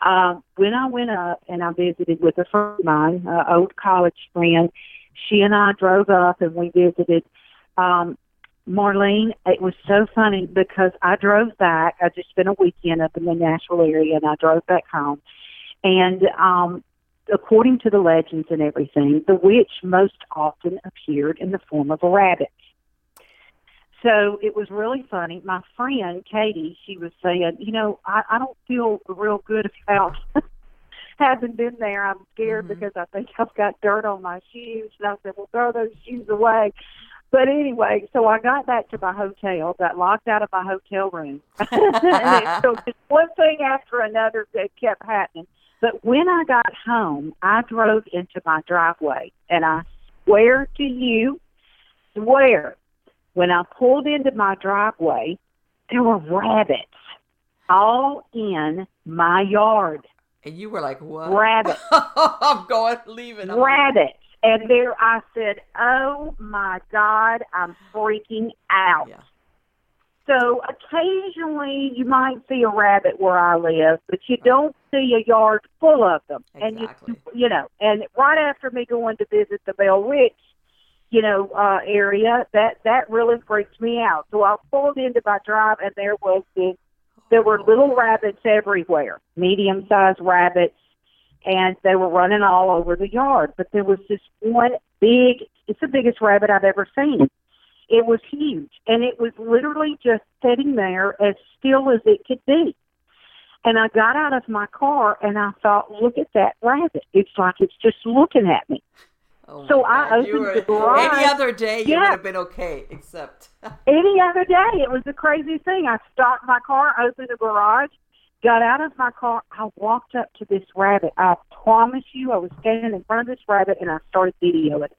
Um, when I went up and I visited with a friend of mine, an old college friend, she and I drove up and we visited. Um, Marlene, it was so funny because I drove back. I just spent a weekend up in the Nashville area and I drove back home. And um, according to the legends and everything, the witch most often appeared in the form of a rabbit. So it was really funny. My friend Katie, she was saying, you know, I, I don't feel real good about having been there. I'm scared because I think I've got dirt on my shoes. And I said, well, throw those shoes away. But anyway, so I got back to my hotel, got locked out of my hotel room. and so just one thing after another that kept happening. But when I got home, I drove into my driveway, and I swear to you, swear, when I pulled into my driveway, there were rabbits all in my yard. and you were like what Rabbits. i'm going leaving I'm rabbits. And there I said, Oh my God, I'm freaking out. Yeah. So occasionally you might see a rabbit where I live, but you don't see a yard full of them. And Exactly. you you know, and right after me going to visit the Bell Witch, you know, uh area, that that really freaked me out. So I pulled into my drive and there was this there were little rabbits everywhere, medium sized rabbits, and they were running all over the yard. But there was this one big, it's the biggest rabbit I've ever seen. It was huge, and it was literally just sitting there as still as it could be. And I got out of my car and I thought, look at that rabbit. It's like it's just looking at me. Oh So I God, opened were- the garage. any other day you Yeah. would have been okay except Any other day, it was the craziest thing. I stopped my car, opened the garage, got out of my car. I walked up to this rabbit. I promise you, I was standing in front of this rabbit and I started videoing it.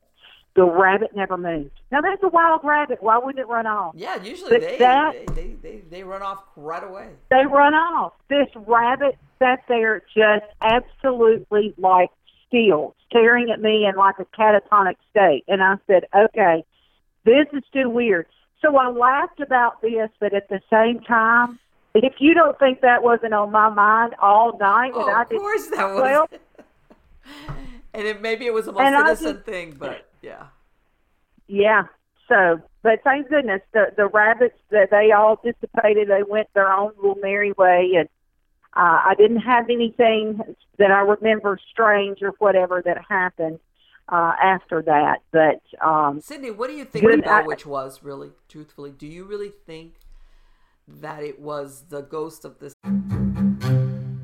The rabbit never moved. Now that's a wild rabbit. Why wouldn't it run off? yeah usually But they, that- they, they they they run off right away They run off. This rabbit sat there just absolutely like still, staring at me in like a catatonic state. And I said, okay, this is too weird. So I laughed about this, but at the same time, if you don't think that wasn't on my mind all night, oh, and I of did, course that was. well, and it, maybe it was the most innocent just- thing, but yeah. yeah. So, but thank goodness the the rabbits that they all dissipated. They went their own little merry way, and uh, I didn't have anything that I remember strange or whatever that happened uh, after that. But um, Sydney, what do you think the I- Witch was, really, truthfully? Do you really think that it was the ghost of this?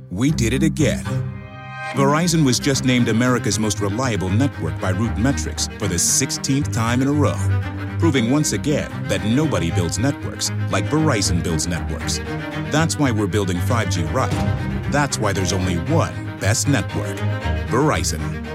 We did it again. Verizon was just named America's most reliable network by RootMetrics for the 16th time in a row, proving once again that nobody builds networks like Verizon builds networks. That's why we're building 5G right. That's why there's only one best network Verizon.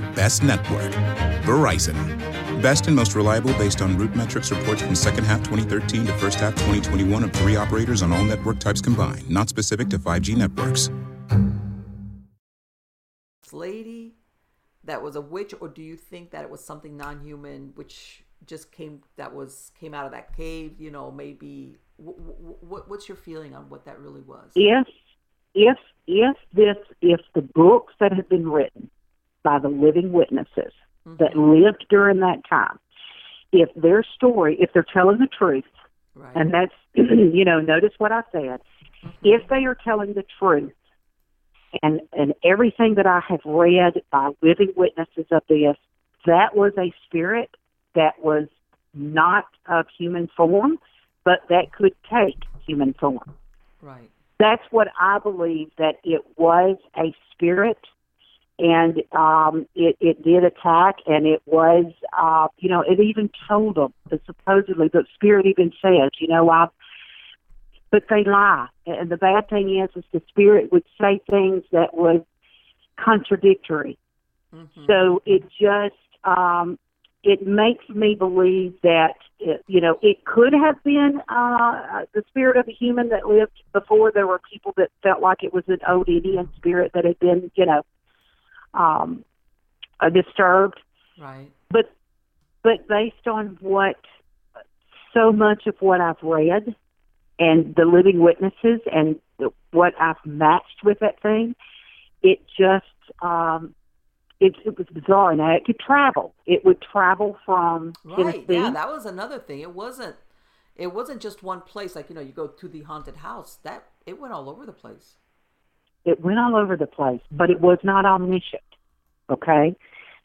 best network Verizon. Best and most reliable based on RootMetrics reports from second half 2013 to first half 2021 of three operators on all network types combined, not specific to 5G networks. lady that was a witch, or do you think that it was something non-human, which just came that was came out of that cave? You know, maybe. What, what, what's your feeling on what that really was? if if if this if the books that have been written by the living witnesses mm-hmm. that lived during that time, if their story, if they're telling the truth, Right. and that's you know, notice what I said. Mm-hmm. If they are telling the truth, and and everything that I have read by living witnesses of this, that was a spirit that was not of human form, but that could take human form right. that's what I believe that it was a spirit and um it, it did attack and it was uh you know it even told them that supposedly the spirit even says you know I but they lie. And the bad thing is is the spirit would say things that was contradictory. Mm-hmm. so it just um it makes me believe that it, you know it could have been uh the spirit of a human that lived before. There were people that felt like it was an old indian spirit that had been you know um uh, disturbed Right. but but based on what so much of what I've read and the living witnesses and the, what I've matched with that thing, it just um, it, it was bizarre. Now it could travel. It would travel from Right. Tennessee. Yeah, that was another thing. It wasn't. It wasn't just one place. Like you know, you go to the haunted house. That it went all over the place. It went all over the place, but it was not omniscient. Okay?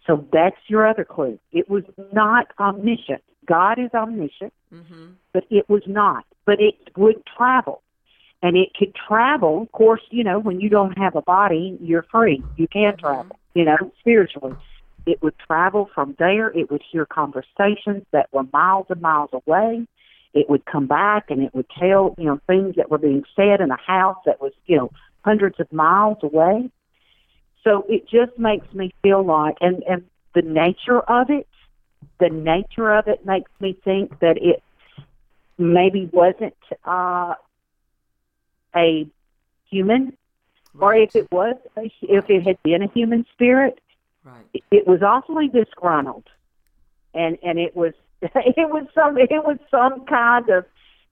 So that's your other clue. It was not omniscient. God is omniscient, Mm-hmm. but it was not. But it would travel. And it could travel. Of course, you know, when you don't have a body, you're free. You can travel, you know, spiritually. It would travel from there. It would hear conversations that were miles and miles away. It would come back and it would tell, you know, things that were being said in a house that was, you know, hundreds of miles away. So it just makes me feel like, and, and the nature of it, the nature of it makes me think that it maybe wasn't uh, a human, or if it was, a, if it had been a human spirit, Right. it, it was awfully disgruntled, and and it was it was some it was some kind of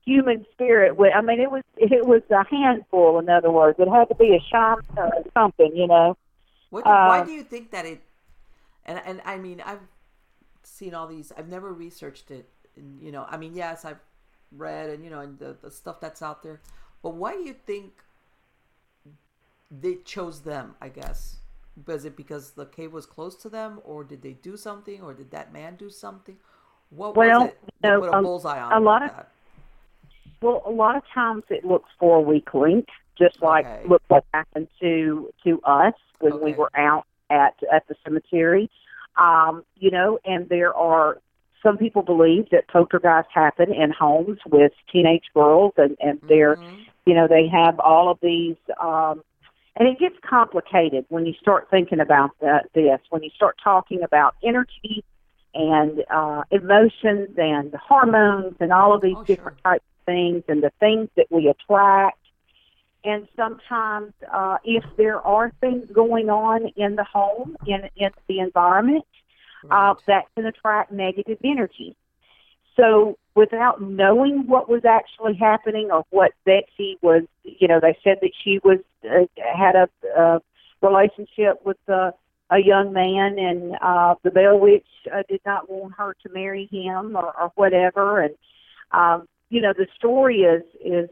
human spirit. I mean, it was it was a handful. In other words, it had to be a shaman or something, you know. What do, why Uh, do you think that it? And and I mean, I've seen all these. I've never researched it. And, you know, I mean, yes, I've read and you know, and the the stuff that's out there. But why do you think they chose them? I guess was it because the cave was close to them, or did they do something, or did that man do something? What Well, was it? no, put a a- bullseye on a lot of- that? Well, a lot of times it looks for a weak link, just like Okay. look what happened to to us when we were out at at the cemetery. Um, you know, and there are some people believe that poltergeists happen in homes with teenage girls, and and they're, Mhm. you know, they have all of these. Um, and it gets complicated when you start thinking about that, this. When you start talking about energy and uh, emotions and hormones and all of these Oh, different sure. types things and the things that we attract. And sometimes, uh, if there are things going on in the home, in, in the environment, uh, that can attract negative energy. So, without knowing what was actually happening or what Betsy was, you know, they said that she was uh, had a, a relationship with uh, a young man, and uh, the Bell Witch uh, did not want her to marry him or, or whatever. And um, you know, the story is is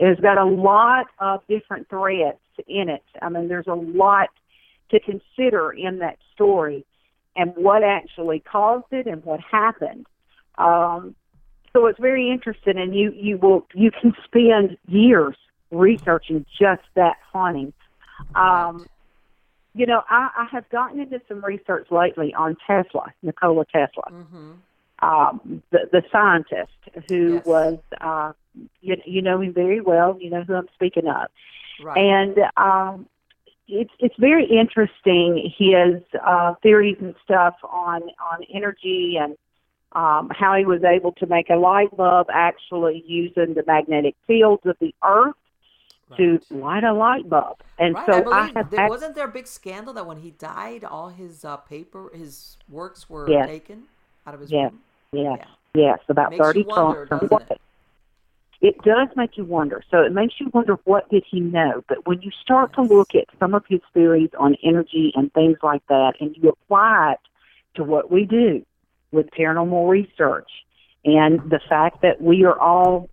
has got a lot of different threads in it. I mean, there's a lot to consider in that story and what actually caused it and what happened. Um, so it's very interesting, and you you will you can spend years researching just that haunting. Um, you know, I, I have gotten into some research lately on Tesla, Nikola Tesla, Mm-hmm. Um, the the scientist who Yes. was uh, you you know him very well. You know who I'm speaking of. Right. And um, it's it's very interesting his uh, theories and stuff on on energy and um, how he was able to make a light bulb actually using the magnetic fields of the earth to light a light bulb. And right. so I I, have there, wasn't there a big scandal that when he died, all his uh, paper, his works were Yes. taken out of his Yes. room. Yes, Yeah. yes, about Makes thirty wonder, tons. it? It does make you wonder. So it makes you wonder what did he know. But when you start Yes. to look at some of his theories on energy and things like that, and you apply it to what we do with paranormal research and the fact that we are all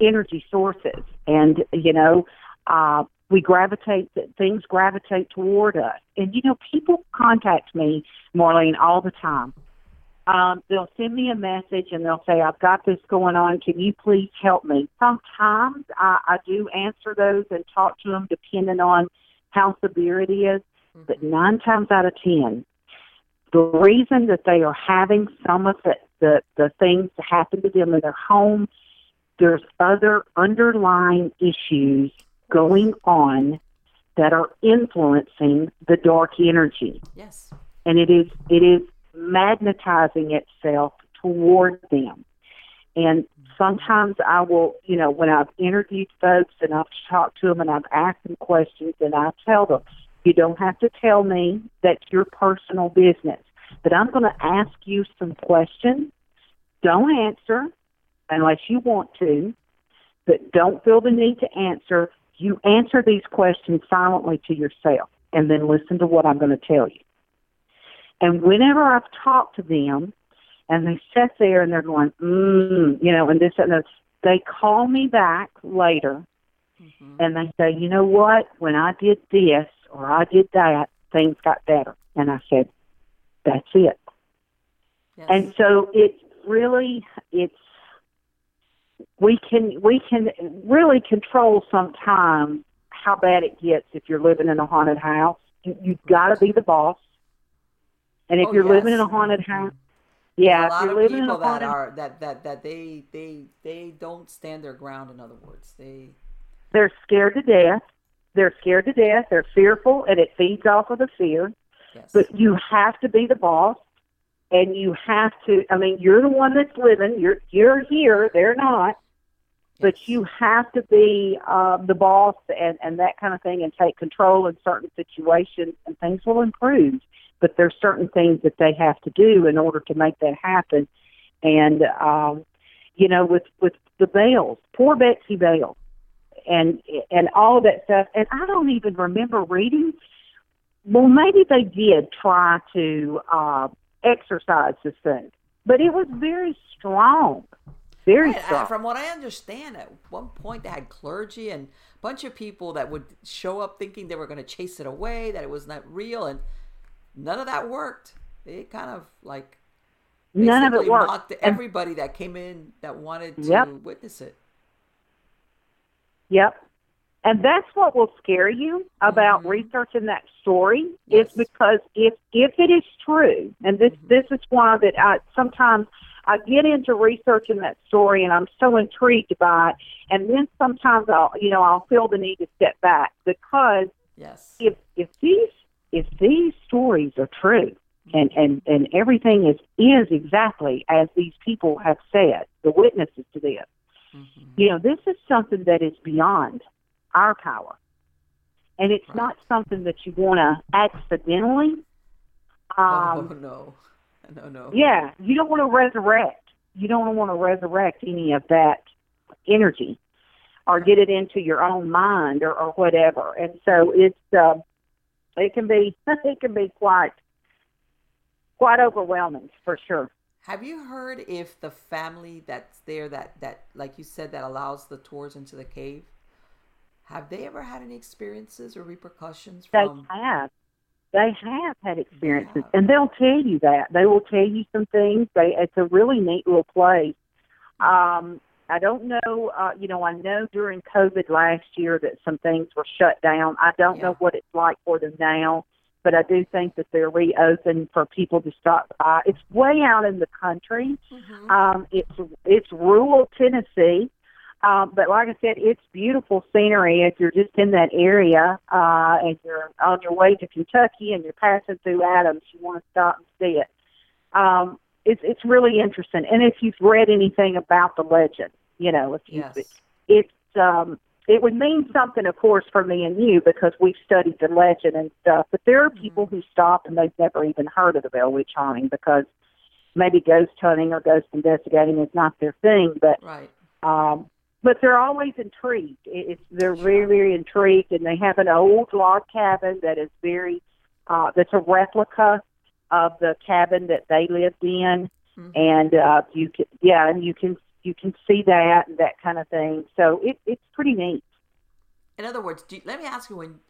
energy sources, and you know, uh, we gravitate that things gravitate toward us. And you know, people contact me, Marlene, all the time um, they'll send me a message and they'll say, I've got this going on. Can you please help me? Sometimes I, I do answer those and talk to them depending on how severe it is. But nine times out of ten, the reason that they are having some of the, the, the things happen to them in their home, there's other underlying issues going on that are influencing the dark energy Yes. and it is it is magnetizing itself toward them. And sometimes I will, you know, when I've interviewed folks and I've talked to them and I've asked them questions and I tell them, you don't have to tell me that's your personal business, but I'm going to ask you some questions. Don't answer unless you want to, but don't feel the need to answer. You answer these questions silently to yourself and then listen to what I'm going to tell you. And whenever I've talked to them and they sit there and they're going, mm, you know, and this and that, they call me back later and they say, you know what, when I did this or I did that, things got better. And I said, that's it. Yes. And so it's really, it's, we can, we can really control sometimes how bad it gets if you're living in a haunted house. You, you've got to be the boss. And if Oh, you're living in a haunted house, yeah, a if lot you're of living in people a that haunted are that that that they they they don't stand their ground. In other words, they they're scared to death. They're scared to death. They're fearful, and it feeds off of the fear. yes. But you have to be the boss, and you have to. I mean, you're the one that's living. You're you're here. They're not. But you have to be um, the boss and and that kind of thing, and take control in certain situations, and things will improve. But there's certain things that they have to do in order to make that happen. And um, you know, with with the Bells, poor Betsy Bell, and and all of that stuff. And I don't even remember reading. Well, maybe they did try to uh, exorcise this thing, but it was very strong, very Right, strong. from what I understand, at one point they had clergy and a bunch of people that would show up thinking they were going to chase it away, that it was not real, and none of that worked. They kind of like None of it worked. mocked And- everybody that came in that wanted to Yep. witness it. Yep. And that's what will scare you about Mhm. researching that story Yes. is because if if it is true, and this Mhm. this is why that I sometimes I get into researching that story and I'm so intrigued by it, and then sometimes I'll you know I'll feel the need to step back because Yes. if if these if these stories are true and and and everything is is exactly as these people have said, the witnesses to this, Mhm. you know, this is something that is beyond our power. And it's Right. not something that you want to accidentally. Um, oh no, no, no. Yeah, you don't want to resurrect. You don't want to resurrect any of that energy or get it into your own mind or, or whatever. And so it's uh, it can be it can be quite quite overwhelming for sure. Have you heard if the family that's there that that like you said that allows the tours into the cave? Have they ever had any experiences or repercussions They from? have. They have had experiences, have. and they'll tell you that. They will tell you some things. They, it's a really neat little place. Um, I don't know. Uh, you know, I know during COVID last year that some things were shut down. I don't Yeah. know what it's like for them now, but I do think that they're reopened for people to stop by. It's way out in the country. Mhm. Um, it's it's rural Tennessee, um, but like I said, it's beautiful scenery if you're just in that area uh, and you're on your way to Kentucky and you're passing through Adams. You want to stop and see it. Um, it's it's really interesting, and if you've read anything about the legend, you know, if you Yes. it's um it would mean something of course for me and you because we've studied the legend and stuff but there are people who stop and they've never even heard of the bell witch haunting because maybe ghost hunting or ghost investigating is not their thing but Right. um but they're always intrigued it's they're very very intrigued and they have an old log cabin that is very uh that's a replica of the cabin that they lived in Mhm. and uh you can yeah and you can you can see that and that kind of thing so it it's pretty neat In other words, you, let me ask you when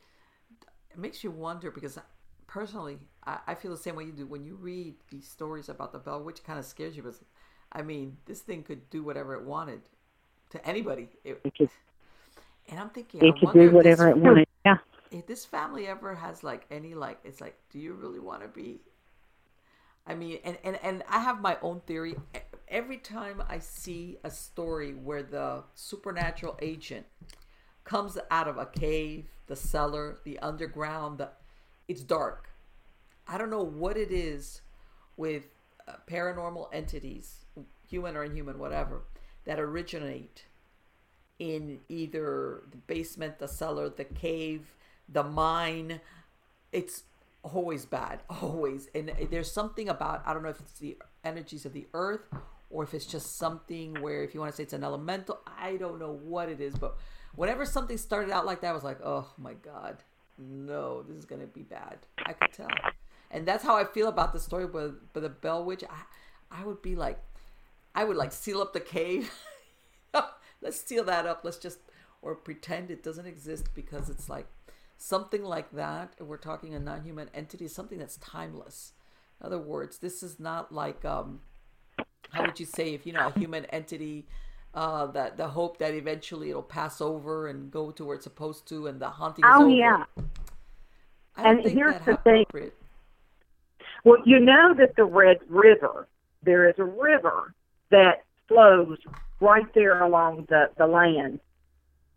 it makes you wonder because personally, I, I feel the same way you do. When you read these stories about the Bell Witch kind of scares you. Because, I mean, this thing could do whatever it wanted to anybody. It, it could and I'm thinking, it I could do whatever this, it wanted yeah If this family ever has like any like, it's like, do you really want to be? I mean, and, and, and I have my own theory. Every time I see a story where the supernatural agent comes out of a cave, the cellar, the underground, the, it's dark. I don't know what it is with uh, paranormal entities, human or inhuman, whatever, that originate in either the basement, the cellar, the cave, the mine. It's always bad, always. And there's something about, I don't know if it's the energies of the earth or if it's just something where, if you want to say it's an elemental, I don't know what it is. But whenever something started out like that, I was like, oh my God, no, this is to be bad. I could tell. And that's how I feel about the story with, with the Bell Witch. I, I would be like, I would like seal up the cave. Let's seal that up. Let's just, or pretend it doesn't exist because it's like something like that. We're talking a non human entity, something that's timeless. In other words, this is not like, um, how would you say, if you know, a human entity. Uh, that the hope that eventually it'll pass over and go to where it's supposed to, and the haunting oh yeah And here's the thing. well you know that the red river there is a river that flows right there along the the land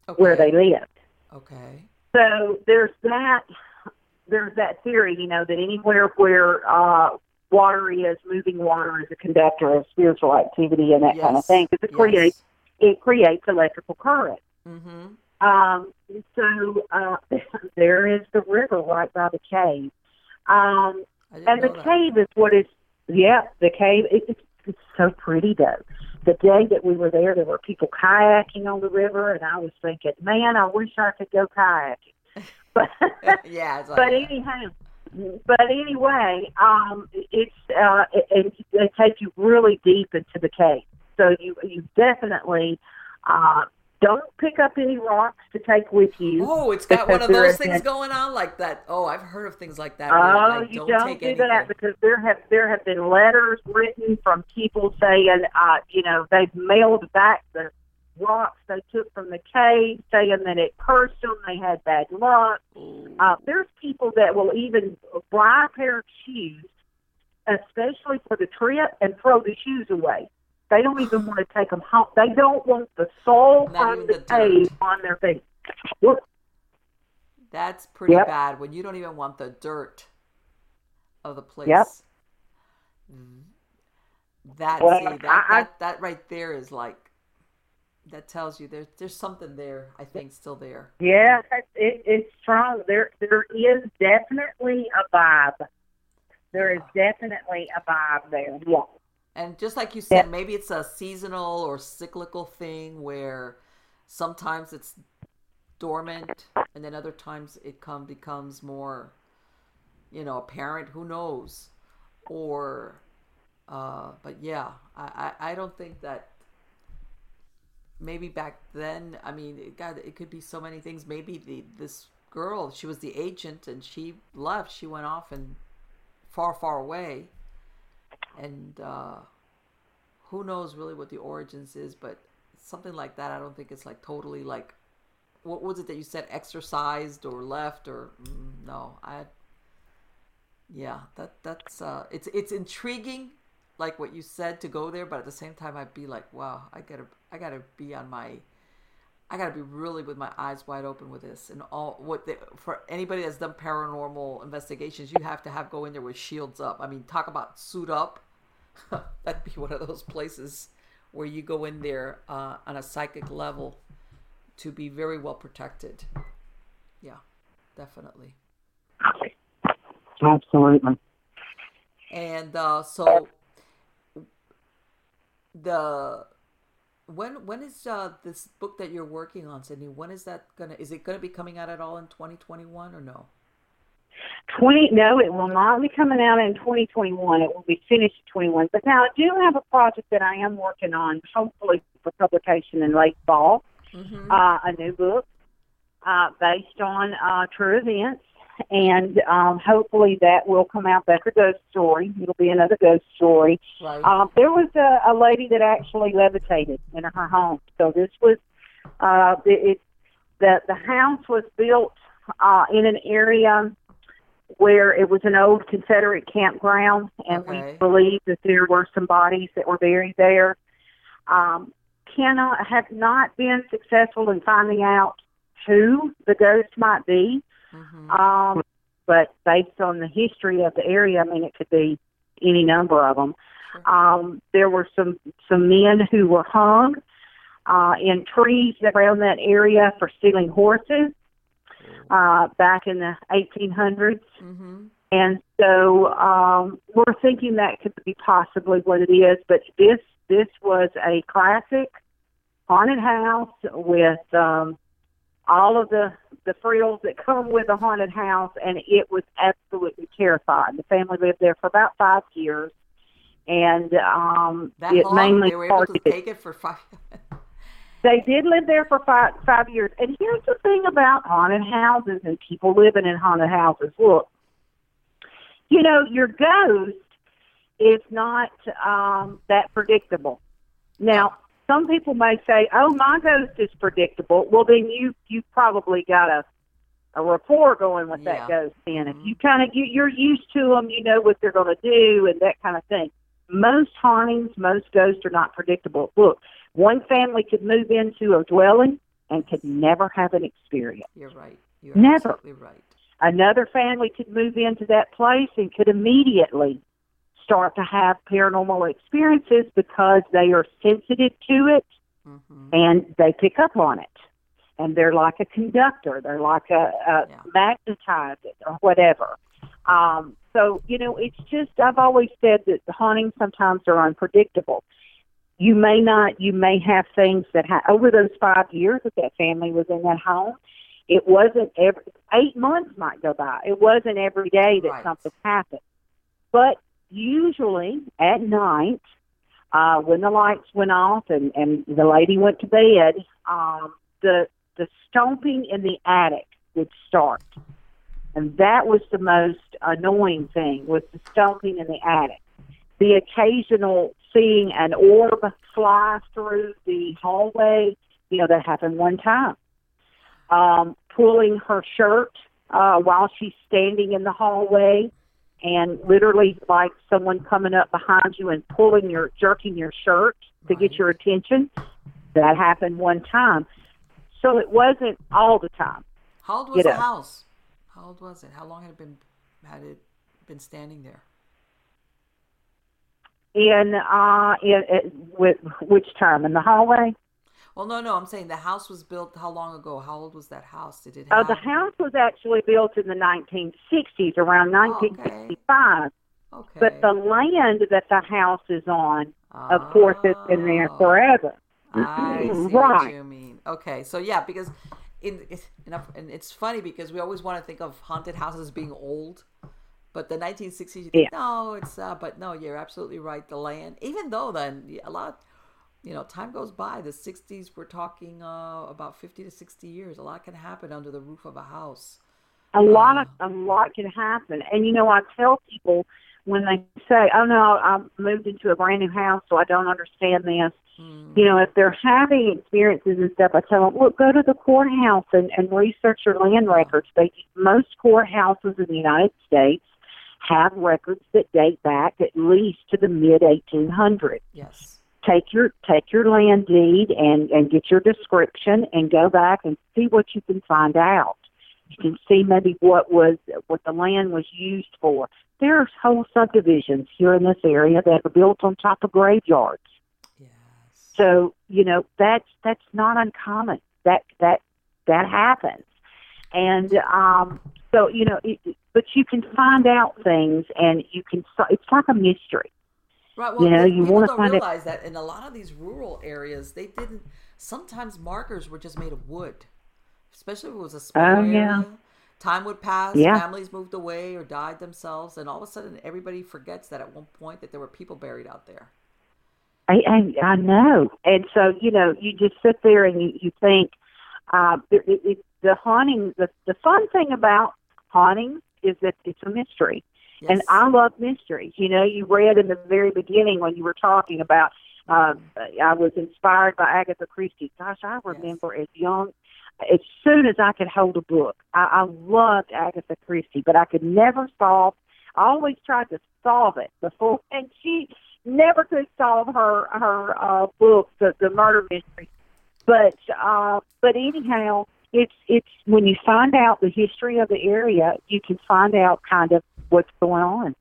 Okay. where they lived Okay. So there's that there's that theory, you know, that anywhere where uh, water is, moving water is a conductor of spiritual activity and that kind of thing. Because it creates it creates electrical current. Mm-hmm. Um, so uh, there is the river right by the cave, um, and the that. cave is what is yeah the cave. It, it's, it's so pretty though. The day that we were there, there were people kayaking on the river, and I was thinking, man, I wish I could go kayaking. But yeah, it's like but anyhow, but anyway, um, it's uh, it, it, they take you really deep into the cave. So you you definitely uh, don't pick up any rocks to take with you. Oh, it's got one of those things going on like that. Oh, I've heard of things like that. Oh, you don't, don't, do anything. that because there have there have been letters written from people saying, uh, you know, they've mailed back the rocks they took from the cave, saying that it cursed them, they had bad luck. Uh, there's people that will even buy a pair of shoes, especially for the trip, and throw the shoes away. They don't even want to take them home. They don't want the soul Not from the, cave on their feet. Look, That's pretty Yep. bad when you don't even want the dirt of the place. Yep. That Well, see that, I- that that right there is like that tells you there's there's something there. I think still there. Yeah, it, it's strong. There, there is definitely a vibe. There is definitely a vibe there. Yeah. And just like you said, maybe it's a seasonal or cyclical thing where sometimes it's dormant and then other times it come becomes more you know apparent who knows? Or uh but yeah I, I i don't think that maybe back then i mean it got it could be so many things. Maybe the this girl she was the agent and she left. She went off and far far away and uh who knows really what the origins is but something like that i don't think it's like totally like what was it that you said exorcised or left or mm, no i yeah that that's uh it's it's intriguing like what you said to go there but at the same time i'd be like wow i gotta i gotta be on my i gotta be really with my eyes wide open with this and all what the, for anybody that's done paranormal investigations you have to have go in there with shields up. I mean talk about suit up that'd be one of those places where you go in there uh, on a psychic level to be very well protected yeah definitely Absolutely. And uh, so the when when is uh, this book that you're working on, Sydney? When is that gonna? Is it gonna be coming out at all in 2021 or no? Twenty? No, it will not be coming out in 2021. It will be finished in 21. But now I do have a project that I am working on, hopefully for publication in late fall. Uh, a new book uh, based on uh, true events, and um, hopefully that will come out. That's a ghost story. It'll be another ghost story. Right. Um, there was a, a lady that actually levitated in her home. So this was uh, it, it the the house was built uh, in an area where it was an old Confederate campground, and Okay. we believe that there were some bodies that were buried there. Um, cannot have not been successful in finding out who the ghost might be. Mm-hmm. Um, but based on the history of the area, I mean, it could be any number of them. Um, there were some some men who were hung uh, in trees around that area for stealing horses uh, back in the 1800s. Mm-hmm. And so um, we're thinking that could be possibly what it is. But this this was a classic haunted house with um, all of the the frills that come with a haunted house, and it was absolutely terrifying. The family lived there for about five years, and um, That it long mainly they were able to take it for five. they did live there for five five years. And here's the thing about haunted houses and people living in haunted houses. Look, you know, your ghost is not um, that predictable. Now, some people may say, "Oh, my ghost is predictable." Well, then you you probably got a a rapport going with Yeah. that ghost. Then, if you kind of you, you're used to them, you know what they're going to do and that kind of thing. Most hauntings, most ghosts are not predictable. Look, one family could move into a dwelling and could never have an experience. You're right. You're Never. absolutely right. Another family could move into that place and could immediately start to have paranormal experiences because they are sensitive to it Mm-hmm. and they pick up on it. And they're like a conductor, they're like a, a Yeah. magnetize or whatever. Um, so, you know, it's just, I've always said that the hauntings sometimes are unpredictable. You may not, you may have things that ha- over those five years that that family was in that home, it wasn't every, eight months might go by. It wasn't every day that Right. something happened. But usually at night, uh, when the lights went off and, and the lady went to bed, um, the the stomping in the attic would start, and that was the most annoying thing was the stomping in the attic. The occasional seeing an orb fly through the hallway you know, that happened one time. Um, pulling her shirt uh, while she's standing in the hallway, and literally like someone coming up behind you and pulling your, jerking your shirt to get your attention. That happened one time. So it wasn't all the time. How old was You the house? How old was it? How long had it been had it been standing there? In uh, in, in with which time in the hallway? Well, no, no. I'm saying the house was built how long ago? How old was that house? Did it Oh, have? the house was actually built in the 1960s, around Oh, okay. 1965. Okay. But the land that the house is on, of course, it's been there Oh. forever. I see right. what you mean. Okay, so yeah, because in, in and it's funny because we always want to think of haunted houses being old, but the 1960s, you think, no, it's uh, but no, you're absolutely right. The land, even though then a lot, you know, time goes by. The 60s, we're talking uh, about 50 to 60 years. A lot can happen under the roof of a house. A lot of a lot can happen, and you know, I tell people when they say, "Oh no, I moved into a brand new house, so I don't understand this." You know, if they're having experiences and stuff, I tell them, "Look, go to the courthouse and, and research your land records." They most courthouses in the United States have records that date back at least to the mid 1800s. Yes. take your take your land deed and and get your description and go back and see what you can find out. You can see maybe what was what the land was used for. There's whole subdivisions here in this area that are built on top of graveyards. Yes. So you know that's that's not uncommon. That that that happens, and um, so you know, it, but you can find out things, and you can. It's like a mystery. Right. Well, You know, you wanna don't it- realize that in a lot of these rural areas, they didn't. Sometimes markers were just made of wood, especially if it was a small Oh, area. yeah. Time would pass, Yeah. families moved away or died themselves, and all of a sudden, everybody forgets that at one point that there were people buried out there. I, I I know, and so you know, you just sit there and you you think uh, it, it, it, the haunting. The the fun thing about haunting is that it's a mystery, and I love mysteries. You know, you read in the very beginning when you were talking about. Uh, I was inspired by Agatha Christie. Gosh, I remember as young, as soon as I could hold a book, I, I loved Agatha Christie, but I could never solve. I always tried to solve it before, and she never could solve her her uh, book, the the murder mystery. But uh, but anyhow, it's it's when you find out the history of the area, you can find out kind of what's going on,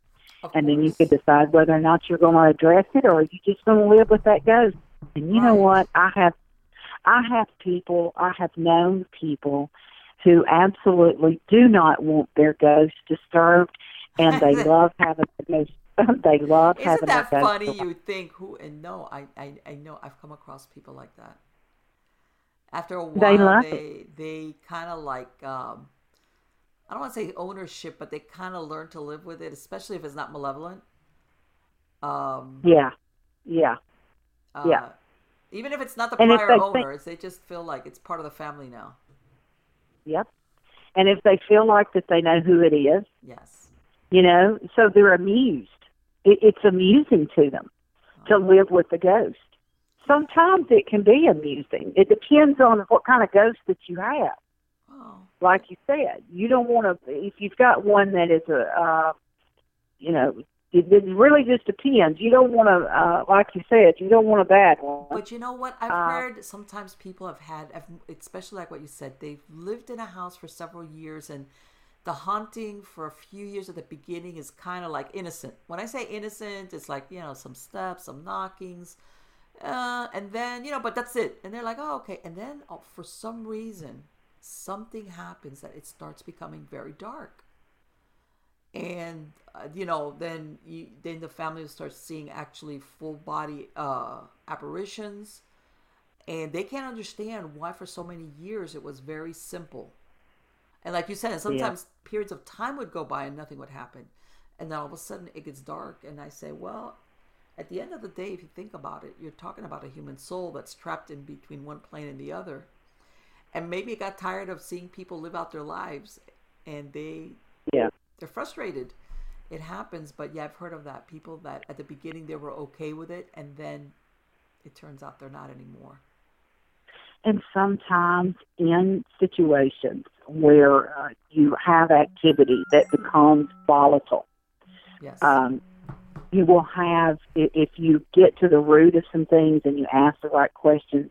and then you can decide whether or not you're going to address it or you're just going to live with that ghost. And you know what? I have I have people, I have known people who absolutely do not want their ghost disturbed, and they love having the ghost. They love Isn't having that ghost funny? You think who? And no, I, I, I know I've come across people like that. After a while, They they they kind of like um, I don't want to say ownership, but they kind of learn to live with it, especially if it's not malevolent. Um, Yeah, yeah. uh, yeah. Even if it's not the And prior they think- owners, they just feel like it's part of the family now. Yep. And if they feel like that they know who it is, Yes. you know, so they're amused. It, it's amusing to them to live with the ghost. Sometimes it can be amusing. It depends on what kind of ghost that you have. Oh, Like you said, you don't want to. If you've got one that is a, uh, you know, it, it really just depends. You don't want to, uh, like you said, you don't want a bad one. But you know what? I've Uh, heard sometimes people have had, especially like what you said, they've lived in a house for several years and the haunting for a few years at the beginning is kind of like innocent. When I say innocent, it's like, you know, some steps, some knockings. Uh, and then, you know, but that's it. And they're like, oh, okay. And then oh, for some reason, something happens that it starts becoming very dark. And uh, you know then you then the family will start seeing actually full body uh apparitions. And they can't understand why for so many years it was very simple. And like you said sometimes periods of time would go by and nothing would happen. And then all of a sudden it gets dark and i say well at the end of the day if you think about it you're talking about a human soul that's trapped in between one plane and the other and maybe it got tired of seeing people live out their lives and they yeah. they're frustrated. It happens, but yeah, I've heard of that. People that at the beginning they were okay with it, and then it turns out they're not anymore. and sometimes in situations where uh, you have activity that becomes volatile. Yes. Um, you will have, if you get to the root of some things and you ask the right questions,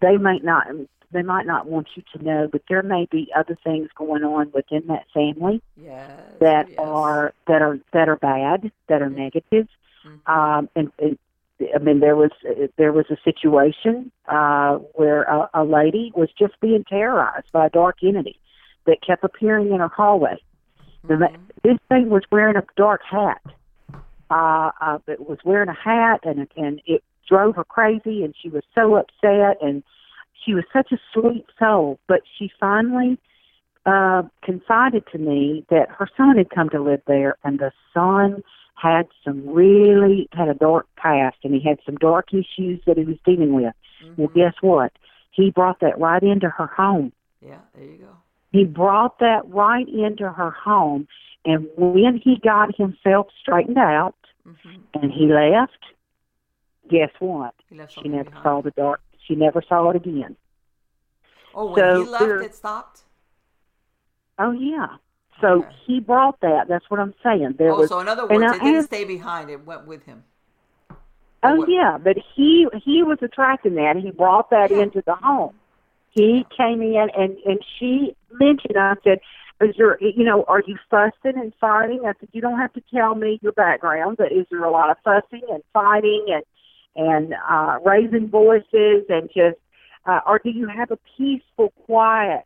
they might not they might not want you to know, but there may be other things going on within that family yes. that yes. are that are that are bad, that are Mhm. negative. Mhm. Um, and, and I mean, there was there was a situation uh, where a, a lady was just being terrorized by a dark entity that kept appearing in her hallway. Mhm. This thing was wearing a dark hat. Uh, uh, it was wearing a hat, and and it drove her crazy, and she was so upset, and she was such a sweet soul. But she finally uh, confided to me that her son had come to live there, and the son had some really had a dark past, and he had some dark issues that he was dealing with. Well, Mhm. guess what? He brought that right into her home. Yeah, there you go. He brought that right into her home, and when he got himself straightened out hmm and he left, guess what? She never behind. saw the dark. She never saw it again. Oh, when so he left, there- it stopped. Oh yeah. So Okay. he brought that. That's what I'm saying. There oh, was so in other words, it didn't asked- stay behind; it went with him. Oh what- yeah, but he he was attracting that. He brought that Yeah. into the home. He came in and and she mentioned. I said, "Is there you know are you fussing and fighting?" I said, "You don't have to tell me your background, but is there a lot of fussing and fighting and and uh, raising voices and just uh, or do you have a peaceful, quiet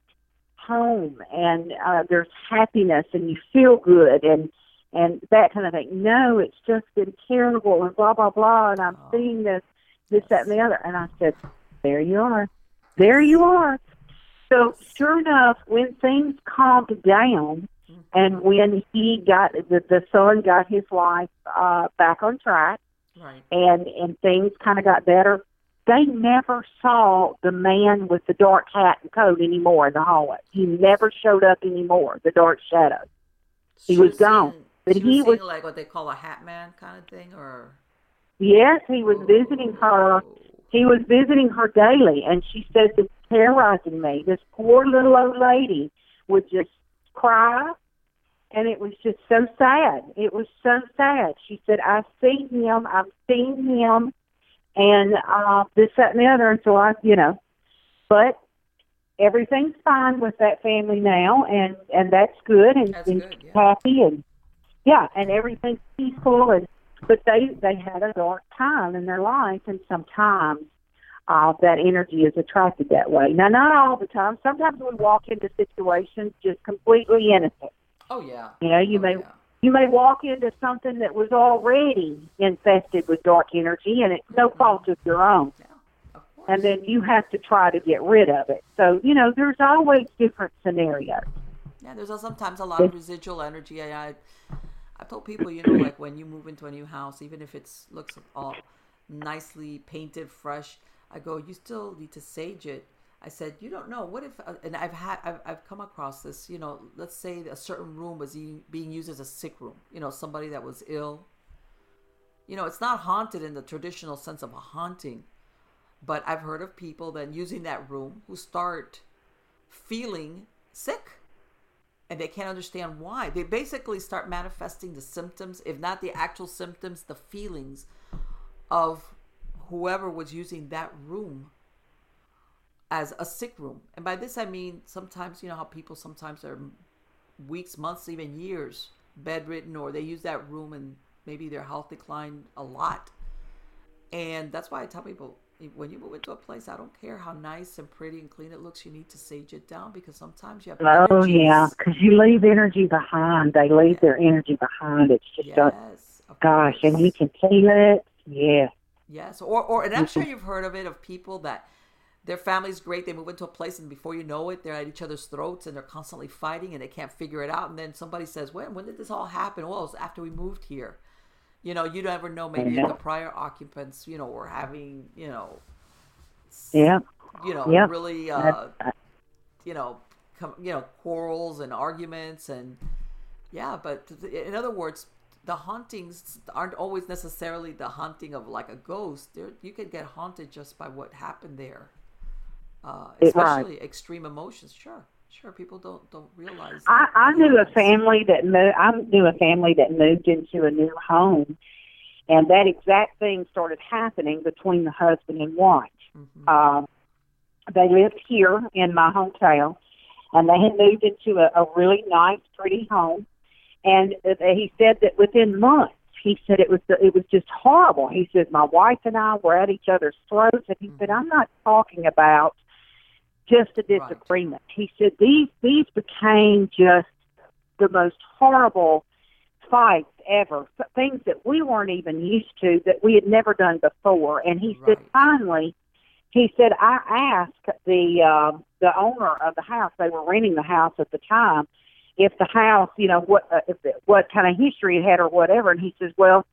home and uh, there's happiness and you feel good and and that kind of thing. No, it's just been terrible and blah blah blah. And I'm Oh. seeing this, this, that, and the other. And I said, there you are, there you are. So sure enough, when things calmed down, and when he got the, the son got his life uh, back on track, Right. and and things kind of got better. They never saw the man with the dark hat and coat anymore in the hallway. He never showed up anymore. The dark shadow. He She was gone. seeing- But he was was- like what they call a hat man kind of thing, or Yes, he was visiting her. Oh. He was visiting her daily, and she says it's terrorizing me. This poor little old lady would just cry, and it was just so sad. It was so sad. She said, "I've seen him. I've seen him, and uh, this, that, and the other." And so I, you know, but everything's fine with that family now, and and that's good, and, That's and good, yeah. happy, and yeah, and everything's peaceful, and but they they had a dark time in their life, and sometimes uh, that energy is attracted that way. Now, not all the time. Sometimes we walk into situations just completely innocent. Oh yeah. You know, you Oh, may yeah. you may walk into something that was already infested with dark energy, and it's no fault of your own. Yeah. Of. And then you have to try to get rid of it. So you know, there's always different scenarios. Yeah, there's sometimes a lot of residual energy. I, I, I told people, you know, like when you move into a new house, even if it looks all nicely painted, fresh, I go, you still need to sage it. I said, you don't know. What if? uh, And I've had, I've, I've come across this. You know, let's say a certain room was being used as a sick room. You know, somebody that was ill. You know, it's not haunted in the traditional sense of a haunting, but I've heard of people then using that room who start feeling sick and they can't understand why. They basically start manifesting the symptoms, if not the actual symptoms, the feelings of whoever was using that room as a sick room. And by this I mean sometimes you know how people sometimes are weeks, months, even years bedridden or they use that room and maybe their health declined a lot. And that's why I tell people when you move into a place, I don't care how nice and pretty and clean it looks, you need to sage it down because sometimes you have Oh energies- yeah, because you leave energy behind. They leave their energy behind. It's just uh, Yes. of gosh, and you can feel it. Yeah. Yes, or or and I'm sure you've heard of it of people that their family's great. They move into a place and before you know it, they're at each other's throats and they're constantly fighting and they can't figure it out. And then somebody says, "When when did this all happen?" Well, it was after we moved here. You know, you never know. Maybe Yeah. the prior occupants, you know, were having, you know, Yeah. you know, Yep. really, uh, you know, com- you know, quarrels and arguments and yeah. But in other words, the hauntings aren't always necessarily the haunting of like a ghost. There, you could get haunted just by what happened there. uh, especially extreme emotions. Sure, sure. People don't don't realize. I, that- I knew a family that moved. I knew a family that moved into a new home, and that exact thing started happening between the husband and wife. Mhm. Um, they lived here in my hometown, and they had moved into a, a really nice, pretty home. And he said that within months, he said it was it was just horrible. He said my wife and I were at each other's throats, and he said I'm not talking about just a Right. disagreement. He said these these became just the most horrible fights ever, things that we weren't even used to, that we had never done before. And he said finally, he said I asked the uh, the owner of the house. They were renting the house at the time. If the house, you know, what uh, if it, what kind of history it had or whatever, and he says, well,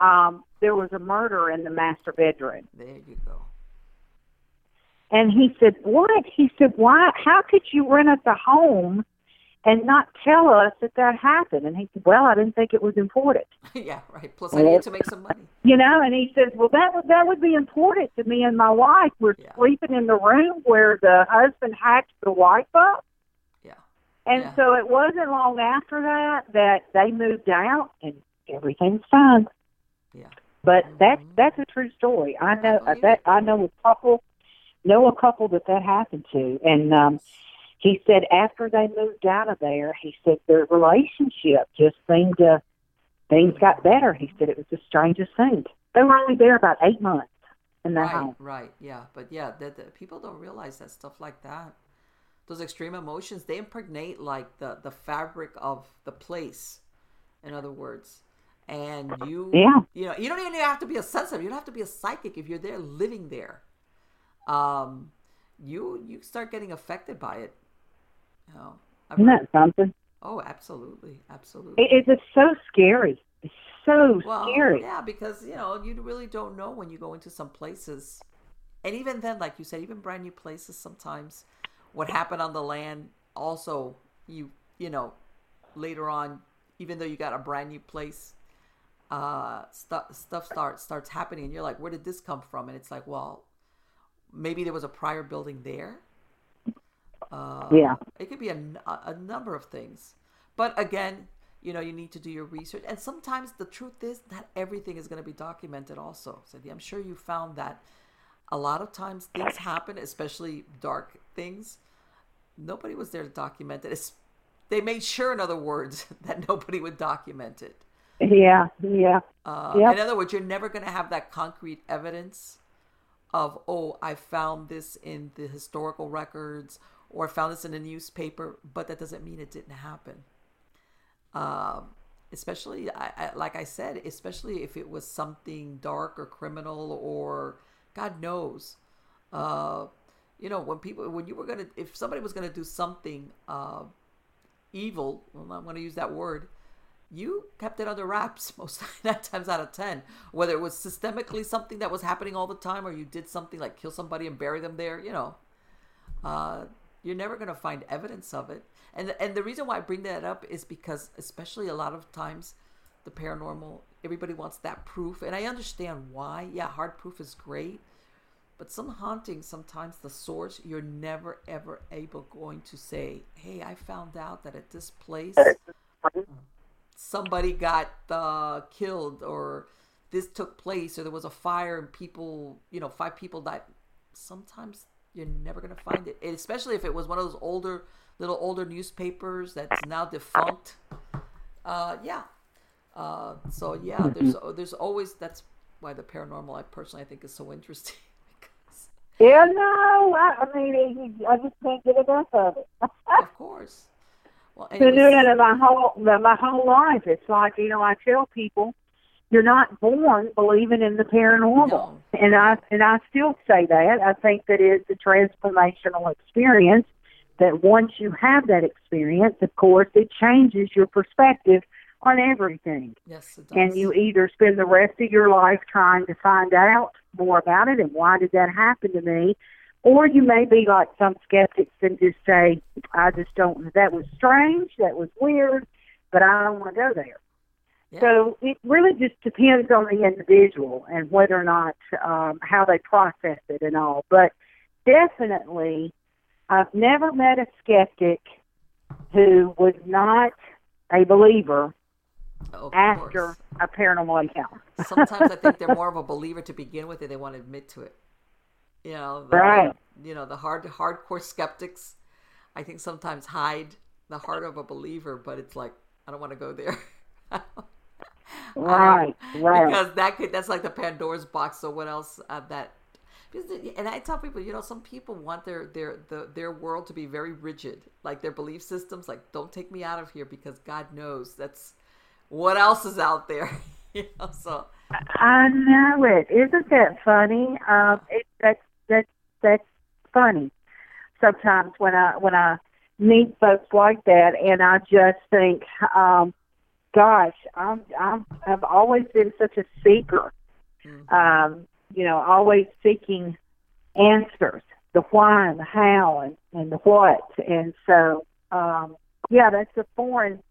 um, there was a murder in the master bedroom. There you go. And he said, What? He said, Why? How could you rent us a home and not tell us that that happened? And he said, Well, I didn't think it was important. yeah, right. Plus, I need to make some money. You know, and he says, Well, that would that would be important to me and my wife. We're Yeah. sleeping in the room where the husband hacked the wife up. And Yeah. so it wasn't long after that that they moved out and everything's fine. Yeah. But that's that's a true story. I know I that. I know a couple know a couple that that happened to, and um, he said after they moved out of there, he said their relationship just seemed to things got better. He said it was the strangest thing. They were only there about eight months in that right, home. right, yeah, but yeah, that people don't realize that stuff like that. Those extreme emotions they impregnate like the the fabric of the place. In other words, and you, Yeah. you know, you don't even have to be a sensitive. You don't have to be a psychic if you're there living there. Um, you you start getting affected by it. You know, I've Isn't heard- that something? oh, absolutely, absolutely. It, it's so scary. It's so Well, scary. yeah, because you know you really don't know when you go into some places, and even then, like you said, even brand new places, sometimes what happened on the land also you you know later on, even though you got a brand new place, uh, stuff stuff starts starts happening, and you're like, where did this come from? And it's like, well, maybe there was a prior building there. Uh, Yeah. it could be a, a number of things. But again, you know, you need to do your research. And sometimes the truth is not everything is going to be documented also. So I'm sure you found that a lot of times things happen, especially dark things. Nobody was there to document it. It's, they made sure, in other words, that nobody would document it. Yeah, yeah. Uh, Yep. In other words, you're never going to have that concrete evidence of, oh, I found this in the historical records or I found this in a newspaper, but that doesn't mean it didn't happen. Um, especially, I, I, like I said, especially if it was something dark or criminal or God knows. Uh, you know, when people, when you were going to, if somebody was going to do something uh, evil, well, I'm going to use that word, you kept it under wraps most nine times out of ten. Whether it was systemically something that was happening all the time, or you did something like kill somebody and bury them there, you know, uh, you're never going to find evidence of it. And and the reason why I bring that up is because, especially a lot of times, the paranormal, everybody wants that proof, and I understand why. Yeah, hard proof is great, but some hauntings, sometimes the source, you're never ever able going to say, "Hey, I found out that at this place." somebody got uh, killed or this took place or there was a fire and people you know five people died sometimes you're never going to find it And especially if it was one of those older little older newspapers that's now defunct uh, yeah uh, so yeah there's there's always that's why the paranormal i personally i think is so interesting because Yeah, no, I, I mean, I just can't get enough of it. of course well been anyways, doing it my whole my whole life. It's like you know, I tell people, you're not born believing in the paranormal, No. and I and I still say that. I think that it's a transformational experience. That once you have that experience, of course, it changes your perspective on everything. yes it does. And you either spend the rest of your life trying to find out more about it and why did that happen to me, or you may be like some skeptics and just say, I just don't, that was strange, that was weird, but I don't want to go there. Yeah. So it really just depends on the individual and whether or not, um, how they process it and all. But definitely, I've never met a skeptic who was not a believer Of after a paranormal encounter. Sometimes I think they're more of a believer to begin with, and they want to admit to it. You know, the, Right. You know, the hard, hardcore skeptics. I think sometimes hide the heart of a believer, but it's like I don't want to go there. Right, right. Because that could that's like the Pandora's box. So what else uh, that? And I tell people, you know, some people want their their the, their world to be very rigid, like their belief systems. Like, don't take me out of here because God knows that's what else is out there. you know, so I know it. Isn't that funny? Um, it, that's that's that's funny. Sometimes when I when I meet folks like that, and I just think, um, gosh, I'm I'm I've always been such a seeker. Um, you know, always seeking answers, the why and the how and, and the what, and so um, yeah, that's a foreign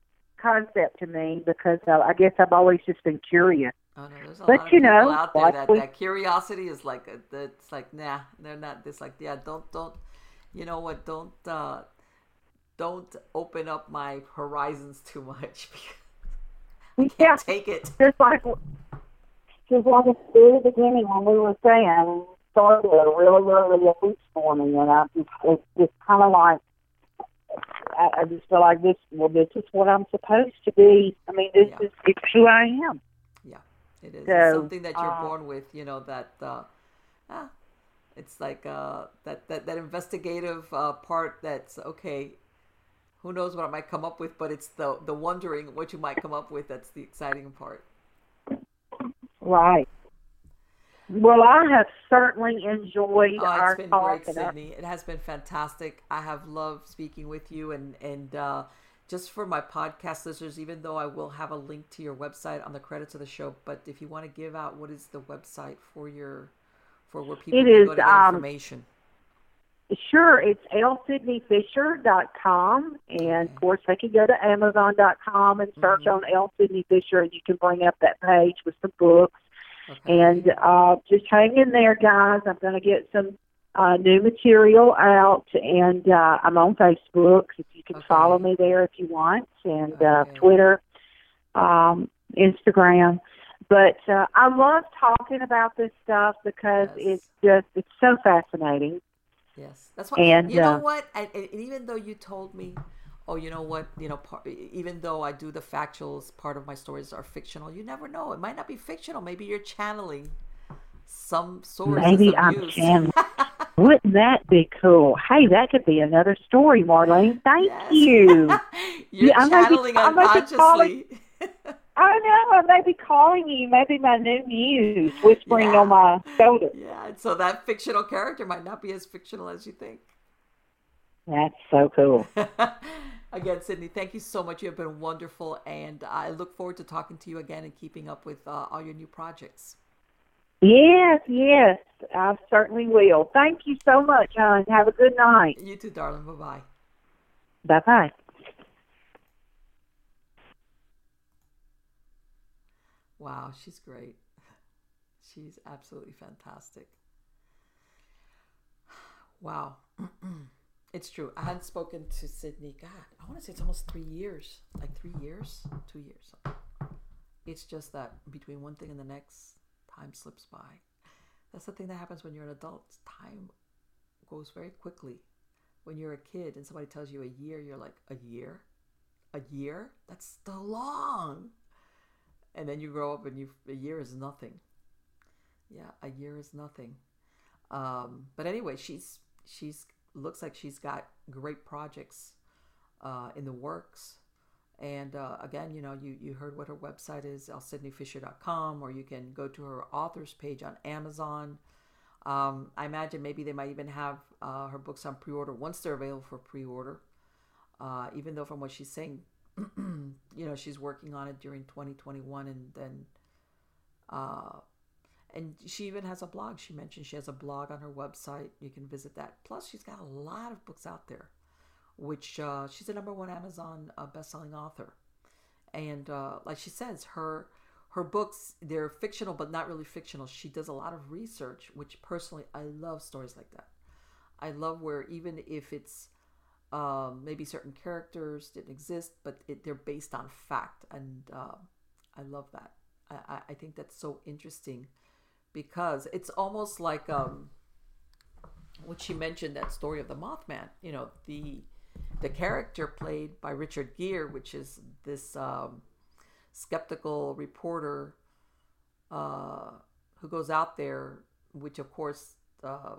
concept to me because uh, I guess I've always just been curious. Oh no, there's a But, lot of you know, out there that, we- that curiosity is like it's like nah, they're not. It's like yeah, don't don't, you know what? Don't uh, don't open up my horizons too much because I can't take it. just like just like at the very beginning when we were saying started really really a week for me and I it's just kind of like I, I just feel like this well this is what I'm supposed to be I mean this Yeah. is it's who I am Yeah, it is. So, it's something that you're uh, born with. You know that. Uh, ah, it's like uh, that that that investigative uh, part. That's okay. Who knows what I might come up with? But it's the the wondering what you might come up with. That's the exciting part. right well I have certainly enjoyed Oh, our been talk great, Sydney. It has been fantastic. I have loved speaking with you, and and uh, just for my podcast listeners, even though I will have a link to your website on the credits of the show, but if you want to give out what is the website for your for where people It can is, go to get um, information. Sure, it's lsydneyfisher.com, and of course they can go to amazon.com and search on L. Sydney Fisher, and you can bring up that page with some books. Okay. And uh, just hang in there, guys. I'm going to get some uh, new material out, and uh, I'm on Facebook. If you can Okay. follow me there if you want, and uh, Twitter, um, Instagram. But uh, I love talking about this stuff because Yes. it's just it's so fascinating. Yes, that's what. And, you know uh, what? And, and even though you told me, oh, you know what? You know, par- even though I do the factuals, part of my stories are fictional. You never know. It might not be fictional. Maybe you're channeling some sources Maybe of I'm channeling. Wouldn't that be cool? Hey, that could be another story, Marlene. Thank Yes. you. you're Yeah, I might be- channeling I might be calling- unconsciously. I know. I may be calling you. Maybe my new muse whispering Yeah. on my shoulder. yeah, and so that fictional character might not be as fictional as you think. That's so cool. Again, Sydney, thank you so much. You have been wonderful, and I look forward to talking to you again and keeping up with uh, all your new projects. Yes, yes. I certainly will. Thank you so much, hon. Have a good night. You too, darling. Bye bye. Bye bye. Wow, she's great. She's absolutely fantastic. Wow. it's true. I hadn't spoken to Sydney. God, I want to say it's almost three years. Like three years? Two years. It's just that between one thing and the next, time slips by. That's the thing that happens when you're an adult. Time goes very quickly. When you're a kid and somebody tells you a year, you're like, a year? A year? That's still long and then you grow up and you a year is nothing yeah a year is nothing um, but anyway she's she's looks like she's got great projects uh, in the works. And uh, again you know you, you heard what her website is lsydneyfisher.com or you can go to her authors page on amazon. Um, i imagine maybe they might even have uh, her books on pre-order once they're available for pre-order. Uh, even though from what she's saying you know she's working on it during 2021 and then uh and she even has a blog. She mentioned she has a blog on her website. You can visit that. Plus she's got a lot of books out there which uh, she's a number one amazon uh, best-selling author. And uh, like she says her her books they're fictional but not really fictional. She does a lot of research which personally i love stories like that. I love where even if it's um, maybe certain characters didn't exist, but it, they're based on fact, and uh, I love that. I, I think that's so interesting because it's almost like um, what she mentioned that story of the Mothman. You know, the the character played by Richard Gere, which is this um, skeptical reporter uh, who goes out there, which of course uh,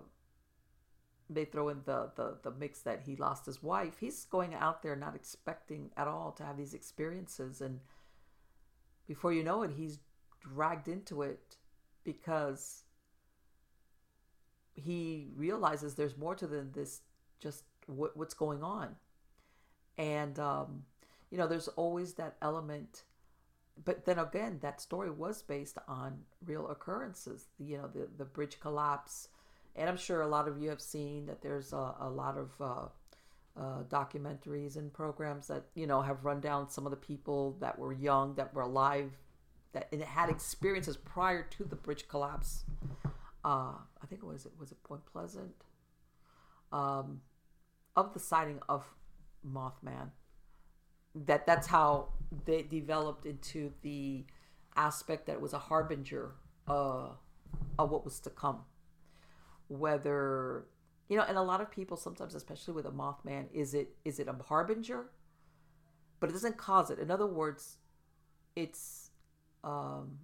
they throw in the, the the mix that he lost his wife. He's going out there not expecting at all to have these experiences, and before you know it, he's dragged into it because he realizes there's more to than this just what, what's going on. And um, you know there's always that element but then again that story was based on real occurrences you know the, the bridge collapse. And i'm sure a lot of you have seen that there's a, a lot of uh, uh, documentaries and programs that you know have run down some of the people that were young that were alive that and had experiences prior to the bridge collapse uh, i think it was it was it point pleasant um, of the sighting of Mothman. That that's how they developed into the aspect that it was a harbinger uh, of what was to come. Whether you know, and a lot of people sometimes, especially with a Mothman, is it is it a harbinger? But it doesn't cause it. In other words, it's um,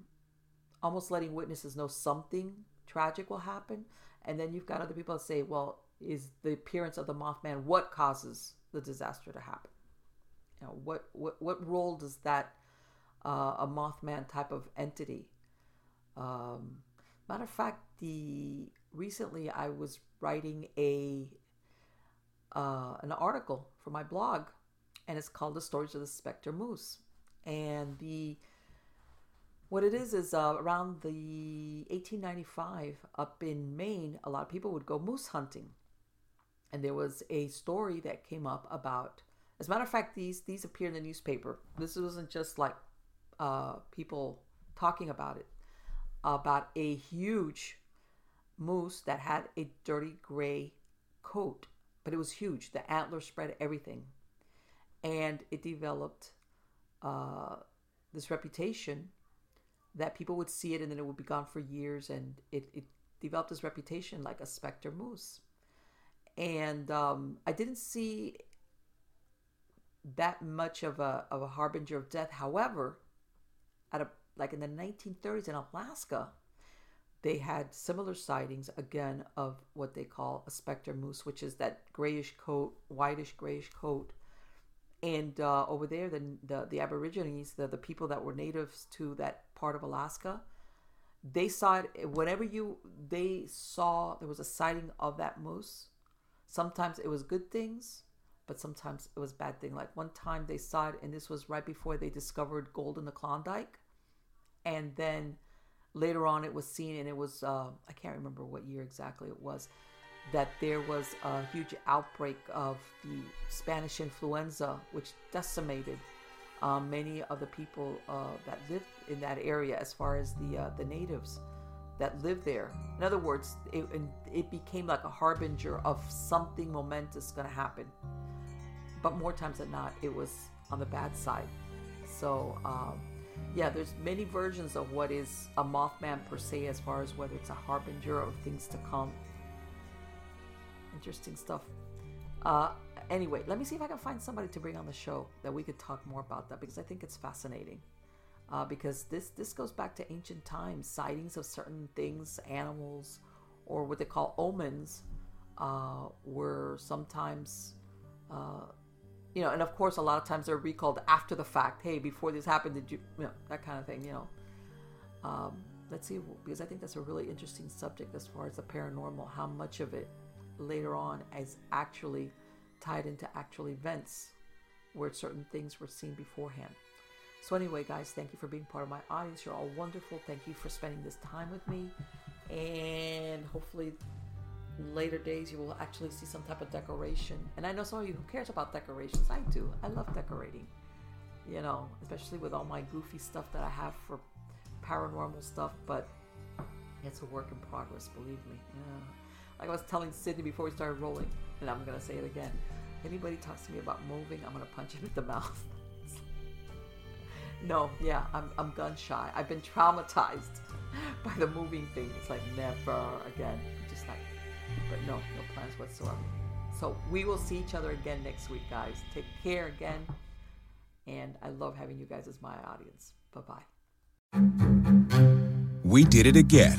almost letting witnesses know something tragic will happen, and then you've got other people that say, "Well, is the appearance of the Mothman what causes the disaster to happen. You know, what what what role does that uh, a Mothman type of entity? Um, matter of fact, the recently I was writing a uh, an article for my blog, and it's called "The Stories of the Spectre Moose," and the what it is is uh, around the 1895 up in Maine, a lot of people would go moose hunting. And there was a story that came up about as a matter of fact these these appear in the newspaper. This wasn't just like uh, people talking about it about a huge moose that had a dirty gray coat but it was huge. The antler spread everything. And it developed uh, this reputation that people would see it and then it would be gone for years and it, it developed this reputation like a specter moose and um, I didn't see that much of a of a harbinger of death. However, at a like in the 1930s in Alaska, they had similar sightings again of what they call a specter moose, which is that grayish coat, whitish grayish coat. And uh, over there, the, the the Aborigines, the the people that were natives to that part of Alaska, they saw it whenever you they saw there was a sighting of that moose Sometimes it was good things, but sometimes it was bad thing. Like one time they saw it, and this was right before they discovered gold in the Klondike, and then later on it was seen, and it was uh, I can't remember what year exactly it was that there was a huge outbreak of the Spanish influenza, which decimated um, many of the people uh, that lived in that area, as far as the uh, the natives that lived there. In other words, it, it became like a harbinger of something momentous going to happen. But more times than not, it was on the bad side. So, um, yeah, there's many versions of what is a Mothman per se, as far as whether it's a harbinger of things to come. Interesting stuff. Uh, anyway, let me see if I can find somebody to bring on the show that we could talk more about that because I think it's fascinating uh, because this this goes back to ancient times. Sightings of certain things, animals, or what they call omens, uh, were sometimes, uh, you know, and of course, a lot of times they're recalled after the fact. Hey, before this happened, did you, you know, that kind of thing. You know, um, let's see, because I think that's a really interesting subject as far as the paranormal. How much of it later on is actually tied into actual events where certain things were seen beforehand. So, anyway, guys, thank you for being part of my audience. You're all wonderful. Thank you for spending this time with me. And hopefully, later days, you will actually see some type of decoration. And I know some of you who cares about decorations. I do. I love decorating. You know, especially with all my goofy stuff that I have for paranormal stuff. But it's a work in progress, believe me. Yeah. Like I was telling Sydney before we started rolling, and I'm gonna say it again. Anybody talks to me about moving, I'm gonna punch him in the mouth. no, yeah, I'm I'm gun shy. I've been traumatized by the moving thing. It's like never again. Just like, but no, no plans whatsoever. So we will see each other again next week, guys. Take care again. And I love having you guys as my audience. Bye bye. We did it again.